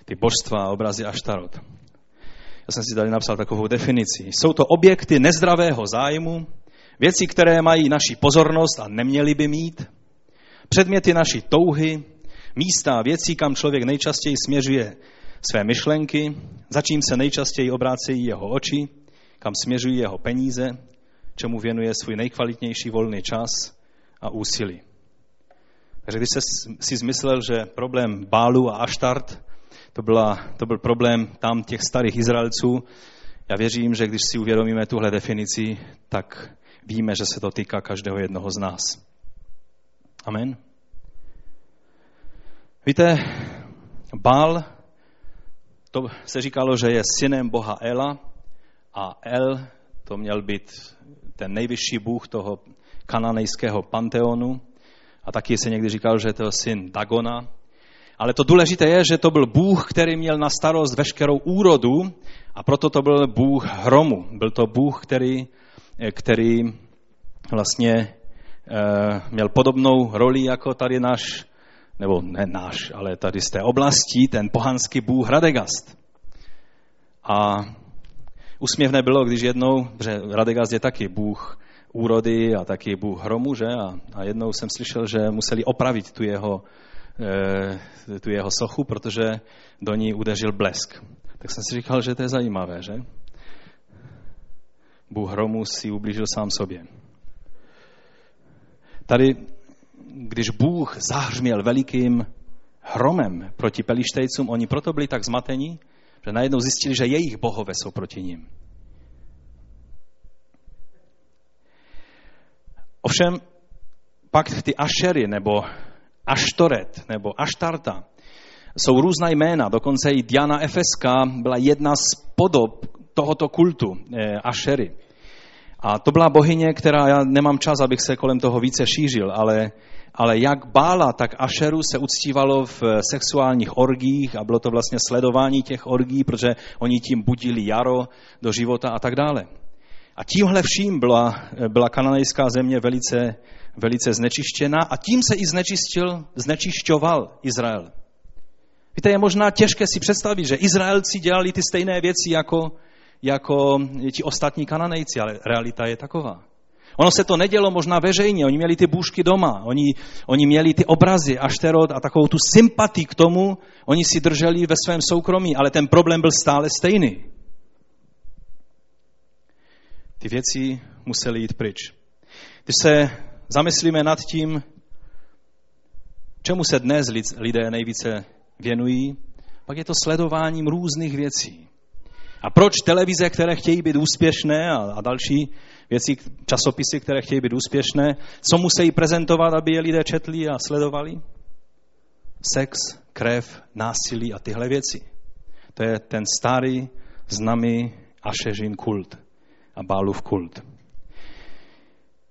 Ty božstva, obrazy a štarot. Já jsem si tady napsal takovou definici. Jsou to objekty nezdravého zájmu, věci, které mají naši pozornost a neměly by mít, předměty naší touhy, místa a věcí, kam člověk nejčastěji směřuje své myšlenky, za čím se nejčastěji obrácejí jeho oči, kam směřují jeho peníze, čemu věnuje svůj nejkvalitnější volný čas a úsilí. Takže když jsi si zmyslel, že problém Bálu a Aštart, to, byla, to byl problém tam těch starých Izraelců, já věřím, že když si uvědomíme tuhle definici, tak víme, že se to týká každého jednoho z nás. Amen. Víte, Bál, to se říkalo, že je synem boha Ela a El to měl být ten nejvyšší bůh toho kananejského panteonu. A taky se někdy říkal, že to je syn Dagona. Ale to důležité je, že to byl bůh, který měl na starost veškerou úrodu a proto to byl bůh hromu. Byl to bůh, který, který vlastně eh, měl podobnou roli jako tady náš, nebo ne náš, ale tady z té oblasti, ten pohanský bůh Radegast. A Usměvné bylo, když jednou, že Radegast je taky bůh úrody a taky bůh hromu, že? A, a jednou jsem slyšel, že museli opravit tu jeho, e, tu jeho sochu, protože do ní udeřil blesk. Tak jsem si říkal, že to je zajímavé, že? Bůh hromu si ublížil sám sobě. Tady, když Bůh zahřměl velikým hromem proti pelištejcům, oni proto byli tak zmatení, že najednou zjistili, že jejich bohové jsou proti ním. Ovšem, pak ty ašery, nebo aštoret, nebo aštarta, jsou různá jména, dokonce i Diana Efeska byla jedna z podob tohoto kultu, eh, ašery. A to byla bohyně, která, já nemám čas, abych se kolem toho více šířil, ale ale jak Bála, tak Ašeru se uctívalo v sexuálních orgích a bylo to vlastně sledování těch orgí, protože oni tím budili jaro do života a tak dále. A tímhle vším byla, byla kananejská země velice, velice znečištěna a tím se i znečistil, znečišťoval Izrael. Víte, je možná těžké si představit, že Izraelci dělali ty stejné věci jako, jako ti ostatní kananejci, ale realita je taková. Ono se to nedělo možná veřejně, oni měli ty bůžky doma, oni, oni měli ty obrazy, ašterot a takovou tu sympatii k tomu, oni si drželi ve svém soukromí, ale ten problém byl stále stejný. Ty věci musely jít pryč. Když se zamyslíme nad tím, čemu se dnes lidé nejvíce věnují, pak je to sledováním různých věcí. A proč televize, které chtějí být úspěšné a, a další věci, časopisy, které chtějí být úspěšné, co musí prezentovat, aby je lidé četli a sledovali? Sex, krev, násilí a tyhle věci. To je ten starý, známý Ašežin kult a Bálův kult.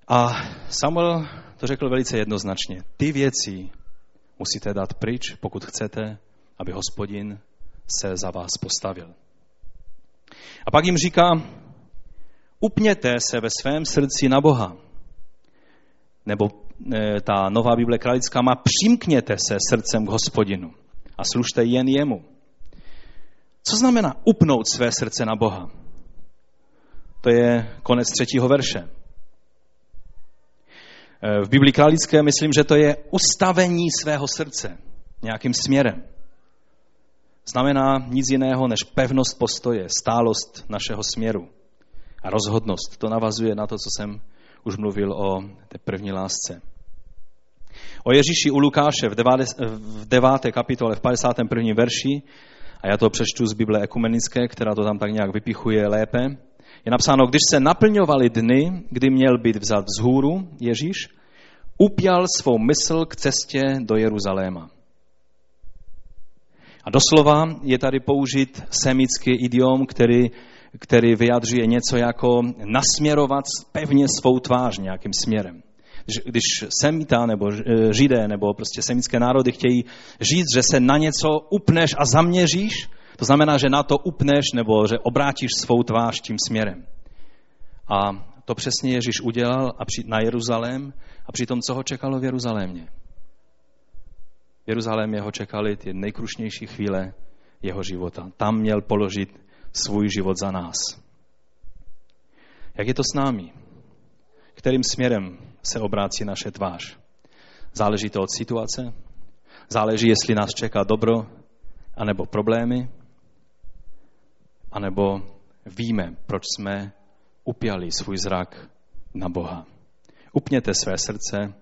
A Samuel to řekl velice jednoznačně. Ty věci musíte dát pryč, pokud chcete, aby hospodin se za vás postavil. A pak jim říká, upněte se ve svém srdci na Boha. Nebo e, ta nová Bible kralická má, přimkněte se srdcem k hospodinu a služte jen jemu. Co znamená upnout své srdce na Boha? To je konec třetího verše. E, v Biblii králické myslím, že to je ustavení svého srdce nějakým směrem znamená nic jiného než pevnost postoje, stálost našeho směru a rozhodnost. To navazuje na to, co jsem už mluvil o té první lásce. O Ježíši u Lukáše v 9. kapitole v 51. verši a já to přečtu z Bible ekumenické, která to tam tak nějak vypichuje lépe, je napsáno, když se naplňovaly dny, kdy měl být vzat vzhůru Ježíš, upjal svou mysl k cestě do Jeruzaléma. A doslova je tady použit semický idiom, který, který vyjadřuje něco jako nasměrovat pevně svou tvář nějakým směrem. Když semita nebo e, židé nebo prostě semické národy chtějí říct, že se na něco upneš a zaměříš, to znamená, že na to upneš nebo že obrátíš svou tvář tím směrem. A to přesně Ježíš udělal a při, na Jeruzalém a přitom co ho čekalo v Jeruzalémě? Jeruzalémě ho čekali ty nejkrušnější chvíle jeho života. Tam měl položit svůj život za nás. Jak je to s námi? Kterým směrem se obrácí naše tvář? Záleží to od situace? Záleží, jestli nás čeká dobro, anebo problémy? anebo víme, proč jsme upjali svůj zrak na Boha. Upněte své srdce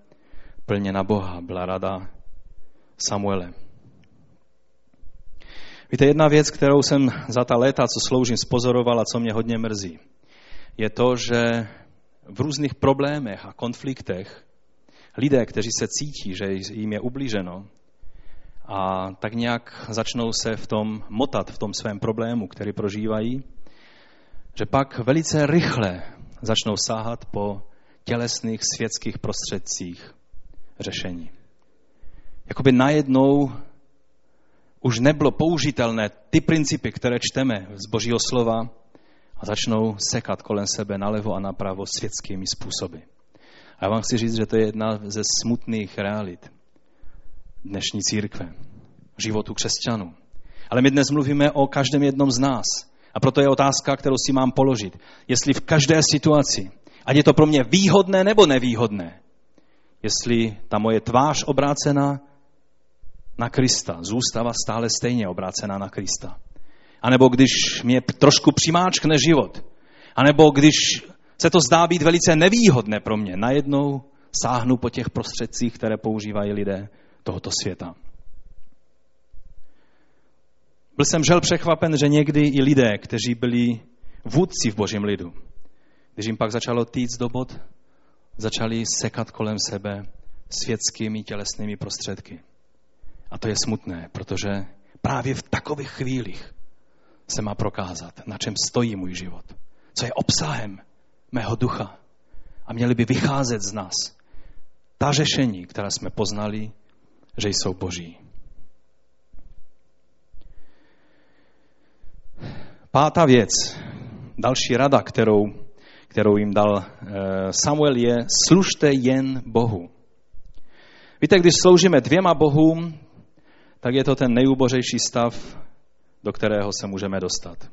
plně na Boha, byla rada Samuele. Víte, jedna věc, kterou jsem za ta léta, co sloužím, spozoroval a co mě hodně mrzí, je to, že v různých problémech a konfliktech lidé, kteří se cítí, že jim je ublíženo, a tak nějak začnou se v tom motat, v tom svém problému, který prožívají, že pak velice rychle začnou sáhat po tělesných světských prostředcích řešení. Jakoby najednou už nebylo použitelné ty principy, které čteme z Božího slova a začnou sekat kolem sebe nalevo a napravo světskými způsoby. A já vám chci říct, že to je jedna ze smutných realit dnešní církve, životu křesťanů. Ale my dnes mluvíme o každém jednom z nás. A proto je otázka, kterou si mám položit. Jestli v každé situaci, ať je to pro mě výhodné nebo nevýhodné, jestli ta moje tvář obrácená na Krista zůstává stále stejně obrácená na Krista. A nebo když mě trošku přimáčkne život, a nebo když se to zdá být velice nevýhodné pro mě, najednou sáhnu po těch prostředcích, které používají lidé tohoto světa. Byl jsem žel překvapen, že někdy i lidé, kteří byli vůdci v božím lidu, když jim pak začalo týct do bod, začali sekat kolem sebe světskými tělesnými prostředky. A to je smutné, protože právě v takových chvílích se má prokázat, na čem stojí můj život, co je obsahem mého ducha. A měli by vycházet z nás ta řešení, která jsme poznali že jsou boží. Pátá věc, další rada, kterou, kterou jim dal eh, Samuel, je služte jen Bohu. Víte, když sloužíme dvěma Bohům, tak je to ten nejubořejší stav, do kterého se můžeme dostat.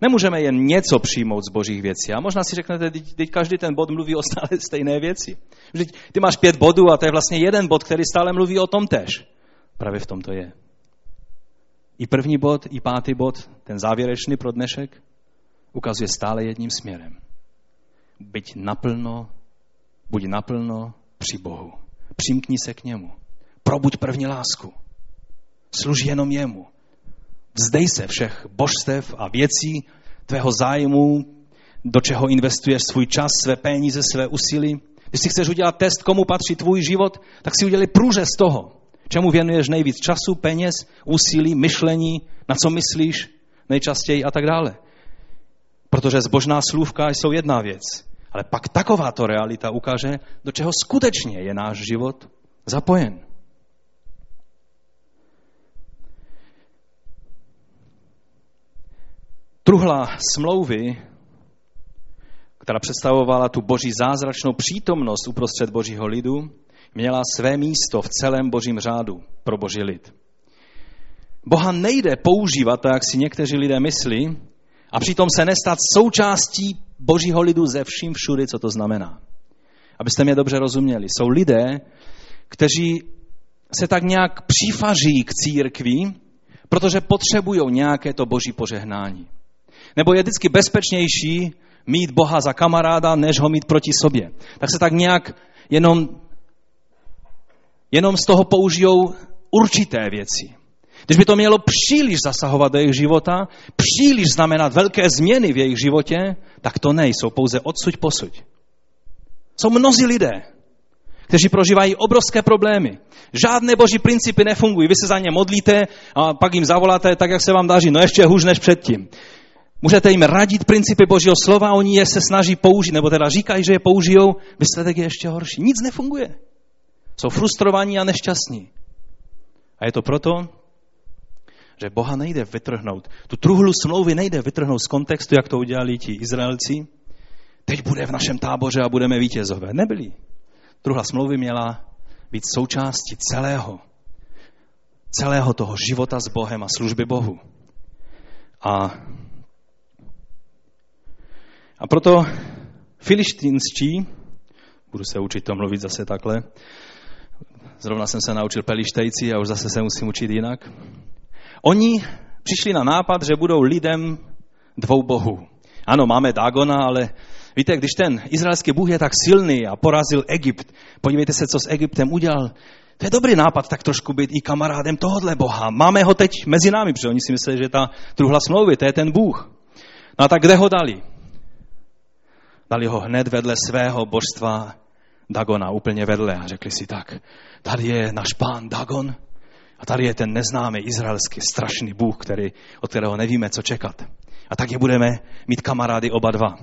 Nemůžeme jen něco přijmout z božích věcí. A možná si řeknete, teď, každý ten bod mluví o stále stejné věci. Vždyť ty máš pět bodů a to je vlastně jeden bod, který stále mluví o tom tež. Právě v tom to je. I první bod, i pátý bod, ten závěrečný pro dnešek, ukazuje stále jedním směrem. Byť naplno, buď naplno při Bohu. Přimkni se k němu. Probuď první lásku. Služ jenom jemu. Vzdej se všech božstev a věcí, tvého zájmu, do čeho investuješ svůj čas, své peníze, své úsilí. Když si chceš udělat test, komu patří tvůj život, tak si udělej průřez toho, čemu věnuješ nejvíc času, peněz, úsilí, myšlení, na co myslíš nejčastěji a tak dále. Protože zbožná slůvka jsou jedna věc, ale pak takováto realita ukáže, do čeho skutečně je náš život zapojen. Truhla smlouvy, která představovala tu boží zázračnou přítomnost uprostřed božího lidu, měla své místo v celém božím řádu pro boží lid. Boha nejde používat, tak jak si někteří lidé myslí, a přitom se nestat součástí božího lidu ze vším všudy, co to znamená. Abyste mě dobře rozuměli. Jsou lidé, kteří se tak nějak přifaří k církvi, protože potřebují nějaké to boží požehnání. Nebo je vždycky bezpečnější mít Boha za kamaráda, než ho mít proti sobě. Tak se tak nějak jenom, jenom z toho použijou určité věci. když by to mělo příliš zasahovat do jejich života, příliš znamenat velké změny v jejich životě, tak to nejsou pouze odsuť posuť. Jsou mnozí lidé, kteří prožívají obrovské problémy. Žádné boží principy nefungují. Vy se za ně modlíte a pak jim zavoláte tak, jak se vám daří. No ještě hůř než předtím. Můžete jim radit principy božího slova, oni je se snaží použít, nebo teda říkají, že je použijou, výsledek je ještě horší. Nic nefunguje. Jsou frustrovaní a nešťastní. A je to proto, že Boha nejde vytrhnout. Tu truhlu smlouvy nejde vytrhnout z kontextu, jak to udělali ti Izraelci. Teď bude v našem táboře a budeme vítězové. Nebyli. Truhla smlouvy měla být součástí celého, celého toho života s Bohem a služby Bohu. A, a proto filištínští, budu se učit to mluvit zase takhle, zrovna jsem se naučil pelištejci a už zase se musím učit jinak. Oni přišli na nápad, že budou lidem dvou bohů. Ano, máme Dagona, ale víte, když ten izraelský Bůh je tak silný a porazil Egypt, podívejte se, co s Egyptem udělal. To je dobrý nápad tak trošku být i kamarádem tohohle Boha. Máme ho teď mezi námi, protože oni si mysleli, že ta druhá smlouvy, to je ten Bůh. No a tak kde ho dali? Dali ho hned vedle svého božstva Dagona, úplně vedle. A řekli si tak, tady je náš pán Dagon, a tady je ten neznámý izraelský strašný Bůh, který, od kterého nevíme, co čekat. A tak je budeme mít kamarády oba dva.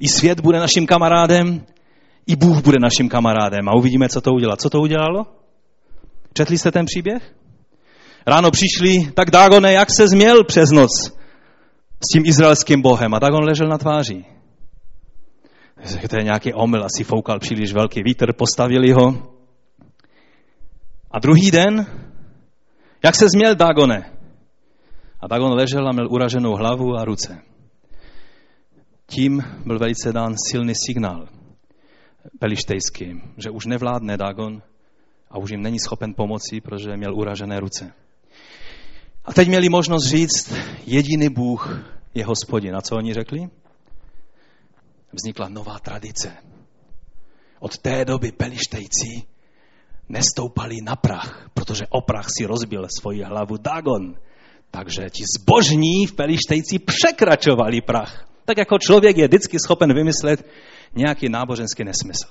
I svět bude naším kamarádem, i Bůh bude naším kamarádem. A uvidíme, co to udělá. Co to udělalo? Četli jste ten příběh? Ráno přišli, tak Dagone, jak se změl přes noc s tím izraelským bohem? A Dagon ležel na tváři. To je nějaký omyl, asi foukal příliš velký vítr, postavili ho. A druhý den jak se změl Dagone? A Dagon ležel a měl uraženou hlavu a ruce. Tím byl velice dán silný signál pelištejským, že už nevládne Dagon a už jim není schopen pomoci, protože měl uražené ruce. A teď měli možnost říct, jediný Bůh je hospodin. A co oni řekli? Vznikla nová tradice. Od té doby pelištejci nestoupali na prach, protože o prach si rozbil svoji hlavu Dagon. Takže ti zbožní v Pelištejci překračovali prach. Tak jako člověk je vždycky schopen vymyslet nějaký náboženský nesmysl.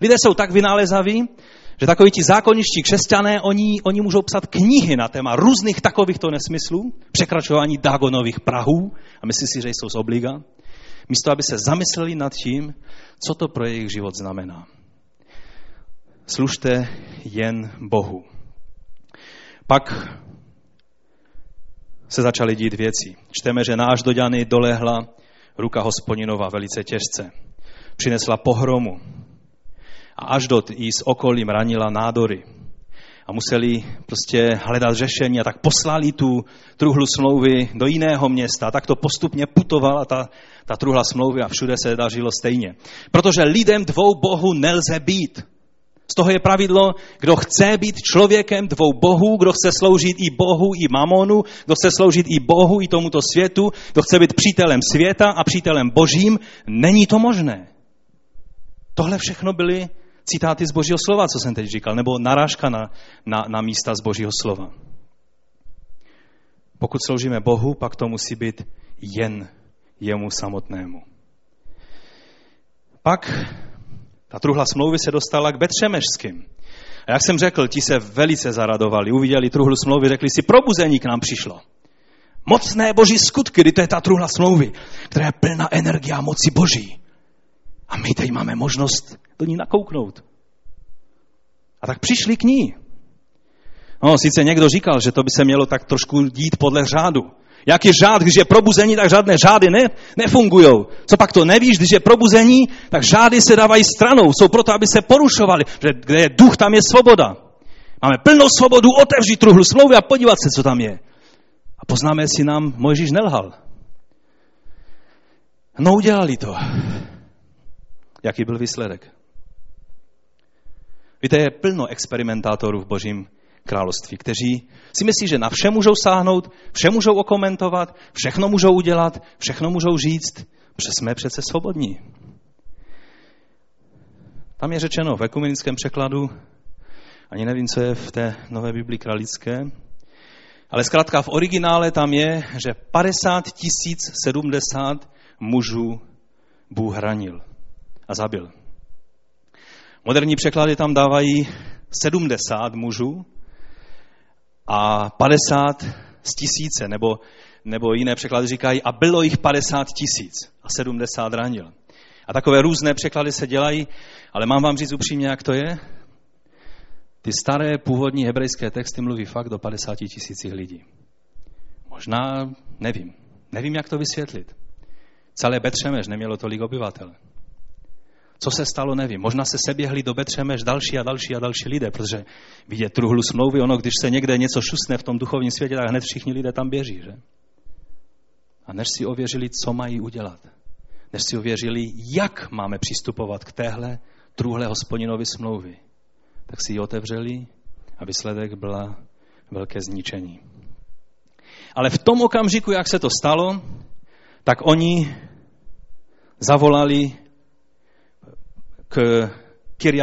Lidé jsou tak vynálezaví, že takoví ti zákoniští křesťané, oni, oni můžou psat knihy na téma různých takovýchto nesmyslů, překračování Dagonových prahů a myslí si, že jsou z obliga, místo aby se zamysleli nad tím, co to pro jejich život znamená služte jen Bohu. Pak se začaly dít věci. Čteme, že náš doďany dolehla ruka hospodinova velice těžce. Přinesla pohromu a až dot jí s okolím ranila nádory. A museli prostě hledat řešení a tak poslali tu truhlu smlouvy do jiného města. A tak to postupně putovala ta, ta truhla smlouvy a všude se dařilo stejně. Protože lidem dvou bohu nelze být. Z toho je pravidlo, kdo chce být člověkem dvou bohů, kdo chce sloužit i Bohu, i mamonu, kdo chce sloužit i Bohu, i tomuto světu, kdo chce být přítelem světa a přítelem božím, není to možné. Tohle všechno byly citáty z božího slova, co jsem teď říkal, nebo narážka na, na, na místa z božího slova. Pokud sloužíme Bohu, pak to musí být jen jemu samotnému. Pak ta truhla smlouvy se dostala k Betřemešským. A jak jsem řekl, ti se velice zaradovali, uviděli truhlu smlouvy, řekli si, probuzení k nám přišlo. Mocné boží skutky, kdy to je ta truhla smlouvy, která je plná energie a moci boží. A my teď máme možnost do ní nakouknout. A tak přišli k ní. No, sice někdo říkal, že to by se mělo tak trošku dít podle řádu. Jaký řád, když je probuzení, tak žádné řády ne, nefungují. Co pak to nevíš, když je probuzení, tak řády se dávají stranou. Jsou proto, aby se porušovali. Že kde je duch, tam je svoboda. Máme plnou svobodu otevřít truhlu smlouvy a podívat se, co tam je. A poznáme, jestli nám Mojžíš nelhal. No udělali to. Jaký byl výsledek? Víte, je plno experimentátorů v božím království, kteří si myslí, že na vše můžou sáhnout, vše můžou okomentovat, všechno můžou udělat, všechno můžou říct, protože jsme přece svobodní. Tam je řečeno v ekumenickém překladu, ani nevím, co je v té nové Biblii kralické, Ale zkrátka v originále tam je, že 50 070 mužů Bůh hranil a zabil. Moderní překlady tam dávají 70 mužů a 50 z tisíce, nebo, nebo jiné překlady říkají, a bylo jich 50 tisíc a 70 ranil. A takové různé překlady se dělají, ale mám vám říct upřímně, jak to je. Ty staré původní hebrejské texty mluví fakt do 50 tisících lidí. Možná, nevím, nevím, jak to vysvětlit. Celé Betřemeš nemělo tolik obyvatel. Co se stalo, nevím. Možná se seběhli do Betřemeš další a další a další lidé, protože vidět truhlu smlouvy, ono, když se někde něco šusne v tom duchovním světě, tak hned všichni lidé tam běží, že? A než si ověřili, co mají udělat, než si ověřili, jak máme přistupovat k téhle truhle hospodinovi smlouvy, tak si ji otevřeli a výsledek byla velké zničení. Ale v tom okamžiku, jak se to stalo, tak oni zavolali k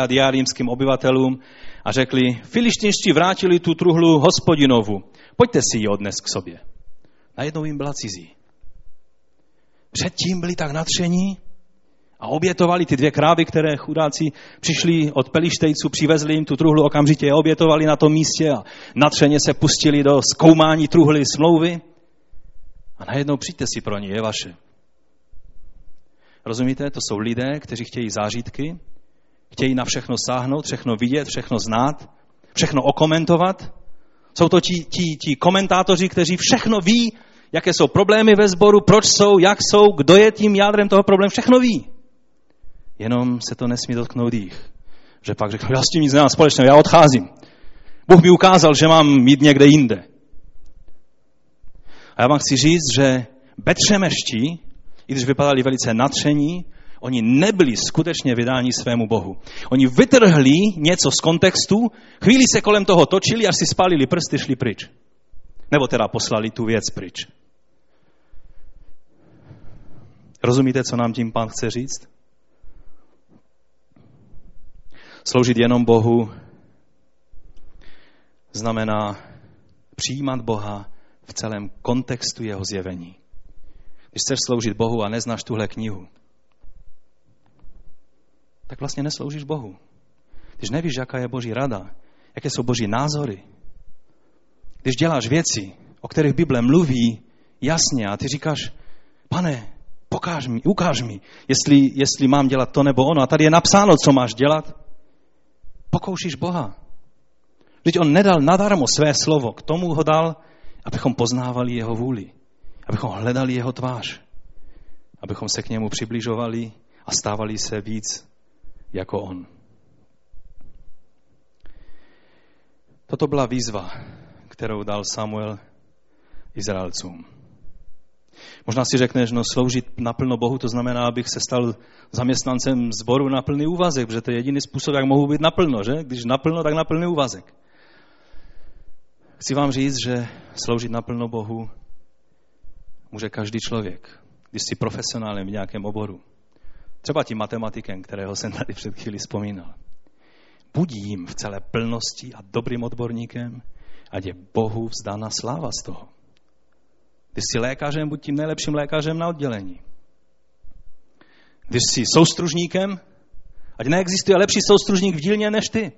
Jarímským obyvatelům a řekli, filištinští vrátili tu truhlu hospodinovu, pojďte si ji odnes k sobě. Najednou jim byla cizí. Předtím byli tak natření a obětovali ty dvě krávy, které chudáci přišli od pelištejců, přivezli jim tu truhlu, okamžitě je obětovali na tom místě a natřeně se pustili do zkoumání truhly smlouvy. A najednou přijďte si pro ně, je vaše. Rozumíte? To jsou lidé, kteří chtějí zážitky, chtějí na všechno sáhnout, všechno vidět, všechno znát, všechno okomentovat. Jsou to ti, ti, ti komentátoři, kteří všechno ví, jaké jsou problémy ve sboru, proč jsou, jak jsou, kdo je tím jádrem toho problému, všechno ví. Jenom se to nesmí dotknout jich. Že pak řeknou, já s tím nic nemám společného, já odcházím. Bůh mi ukázal, že mám mít někde jinde. A já vám chci říct, že Betřemeští i když vypadali velice natření, oni nebyli skutečně vydáni svému Bohu. Oni vytrhli něco z kontextu, chvíli se kolem toho točili, až si spálili prsty, šli pryč. Nebo teda poslali tu věc pryč. Rozumíte, co nám tím pán chce říct? Sloužit jenom Bohu znamená přijímat Boha v celém kontextu jeho zjevení. Když chceš sloužit Bohu a neznáš tuhle knihu, tak vlastně nesloužíš Bohu. Když nevíš, jaká je Boží rada, jaké jsou Boží názory, když děláš věci, o kterých Bible mluví jasně a ty říkáš, pane, pokáž mi, ukáž mi, jestli, jestli mám dělat to nebo ono. A tady je napsáno, co máš dělat. Pokoušíš Boha. Vždyť on nedal nadarmo své slovo, k tomu ho dal, abychom poznávali jeho vůli abychom hledali jeho tvář, abychom se k němu přibližovali a stávali se víc jako on. Toto byla výzva, kterou dal Samuel Izraelcům. Možná si řekneš, no sloužit naplno Bohu, to znamená, abych se stal zaměstnancem sboru na plný úvazek, protože to je jediný způsob, jak mohu být naplno, že? Když naplno, tak na plný úvazek. Chci vám říct, že sloužit naplno Bohu může každý člověk, když jsi profesionálem v nějakém oboru. Třeba tím matematikem, kterého jsem tady před chvíli vzpomínal. Buď jim v celé plnosti a dobrým odborníkem, ať je Bohu vzdána sláva z toho. Když jsi lékařem, buď tím nejlepším lékařem na oddělení. Když jsi soustružníkem, ať neexistuje lepší soustružník v dílně než ty.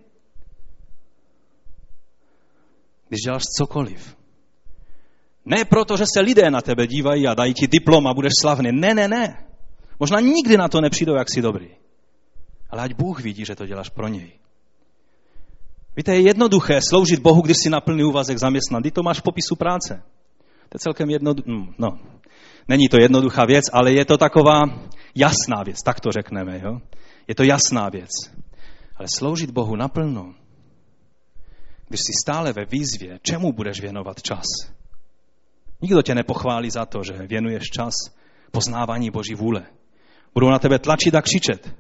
Když děláš cokoliv, ne proto, že se lidé na tebe dívají a dají ti diplom a budeš slavný. Ne, ne, ne. Možná nikdy na to nepřijdou, jak jsi dobrý. Ale ať Bůh vidí, že to děláš pro něj. Víte, je jednoduché sloužit Bohu, když si na plný úvazek zaměstnan. Ty to máš v popisu práce. To je celkem jednoduché. Mm, no, není to jednoduchá věc, ale je to taková jasná věc, tak to řekneme. Jo? Je to jasná věc. Ale sloužit Bohu naplno, když jsi stále ve výzvě, čemu budeš věnovat čas? Nikdo tě nepochválí za to, že věnuješ čas poznávání Boží vůle. Budou na tebe tlačit a křičet.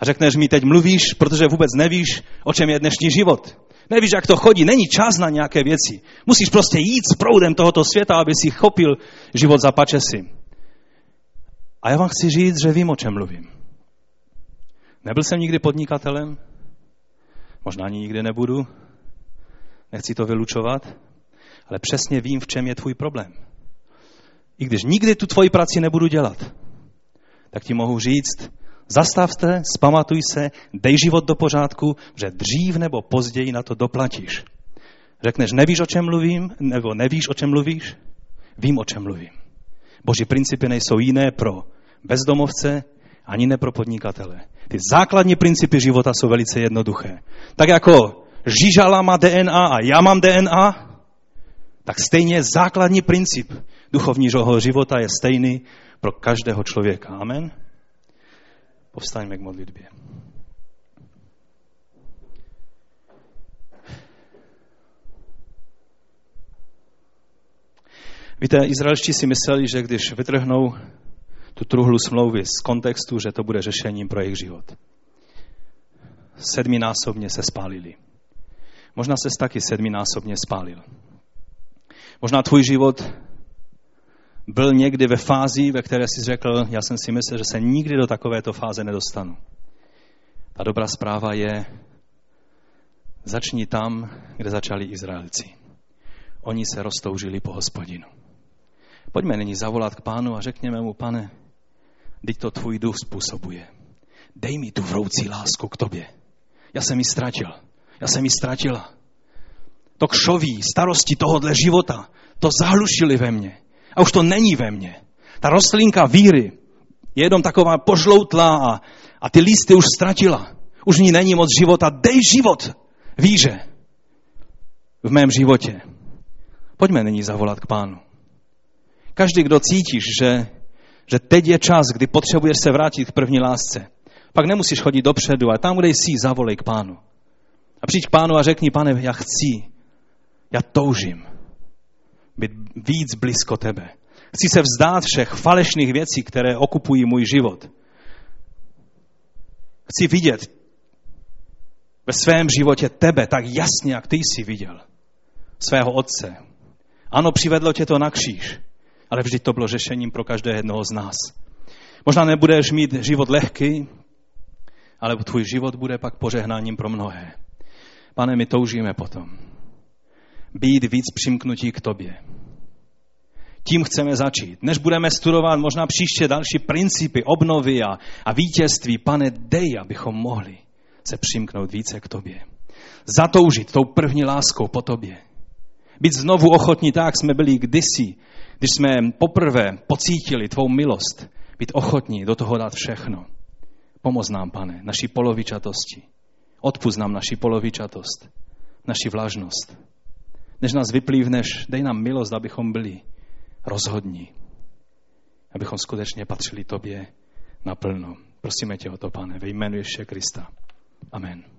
A řekneš mi, teď mluvíš, protože vůbec nevíš, o čem je dnešní život. Nevíš, jak to chodí, není čas na nějaké věci. Musíš prostě jít s proudem tohoto světa, aby si chopil život za pačesy. A já vám chci říct, že vím, o čem mluvím. Nebyl jsem nikdy podnikatelem, možná ani nikdy nebudu, nechci to vylučovat, ale přesně vím, v čem je tvůj problém. I když nikdy tu tvoji práci nebudu dělat, tak ti mohu říct, zastavte, spamatuj se, dej život do pořádku, že dřív nebo později na to doplatíš. Řekneš, nevíš, o čem mluvím, nebo nevíš, o čem mluvíš? Vím, o čem mluvím. Boží principy nejsou jiné pro bezdomovce, ani ne pro podnikatele. Ty základní principy života jsou velice jednoduché. Tak jako Žižala má DNA a já mám DNA, tak stejně základní princip duchovního života je stejný pro každého člověka. Amen? Povstaňme k modlitbě. Víte, Izraelští si mysleli, že když vytrhnou tu truhlu smlouvy z kontextu, že to bude řešením pro jejich život. Sedminásobně se spálili. Možná se taky sedminásobně spálil. Možná tvůj život byl někdy ve fázi, ve které jsi řekl, já jsem si myslel, že se nikdy do takovéto fáze nedostanu. Ta dobrá zpráva je, začni tam, kde začali Izraelci. Oni se roztoužili po hospodinu. Pojďme nyní zavolat k pánu a řekněme mu, pane, teď to tvůj duch způsobuje. Dej mi tu vroucí lásku k tobě. Já jsem ji ztratil. Já jsem ji ztratila. To kšoví, starosti tohohle života, to zahlušili ve mně. A už to není ve mně. Ta rostlinka víry je jenom taková požloutlá a, a ty listy už ztratila. Už ní není moc života. Dej život víře v mém životě. Pojďme nyní zavolat k pánu. Každý, kdo cítíš, že, že teď je čas, kdy potřebuješ se vrátit k první lásce, pak nemusíš chodit dopředu, ale tam, kde jsi, zavolej k pánu. A přijď k pánu a řekni, pane, já chci, já toužím být víc blízko tebe. Chci se vzdát všech falešných věcí, které okupují můj život. Chci vidět ve svém životě tebe tak jasně, jak ty jsi viděl. Svého otce. Ano, přivedlo tě to na kříž, ale vždy to bylo řešením pro každého jednoho z nás. Možná nebudeš mít život lehký, ale tvůj život bude pak požehnáním pro mnohé. Pane, my toužíme potom být víc přimknutí k tobě. Tím chceme začít. Než budeme studovat možná příště další principy obnovy a, a vítězství, pane, dej, abychom mohli se přimknout více k tobě. Zatoužit tou první láskou po tobě. Být znovu ochotní tak, jsme byli kdysi, když jsme poprvé pocítili tvou milost. Být ochotní do toho dát všechno. Pomoz nám, pane, naší polovičatosti. Odpust nám naši polovičatost, naši vlažnost. Než nás vyplývneš, dej nám milost, abychom byli rozhodní. Abychom skutečně patřili tobě naplno. Prosíme tě o to, pane, ve jménu Ježíše Krista. Amen.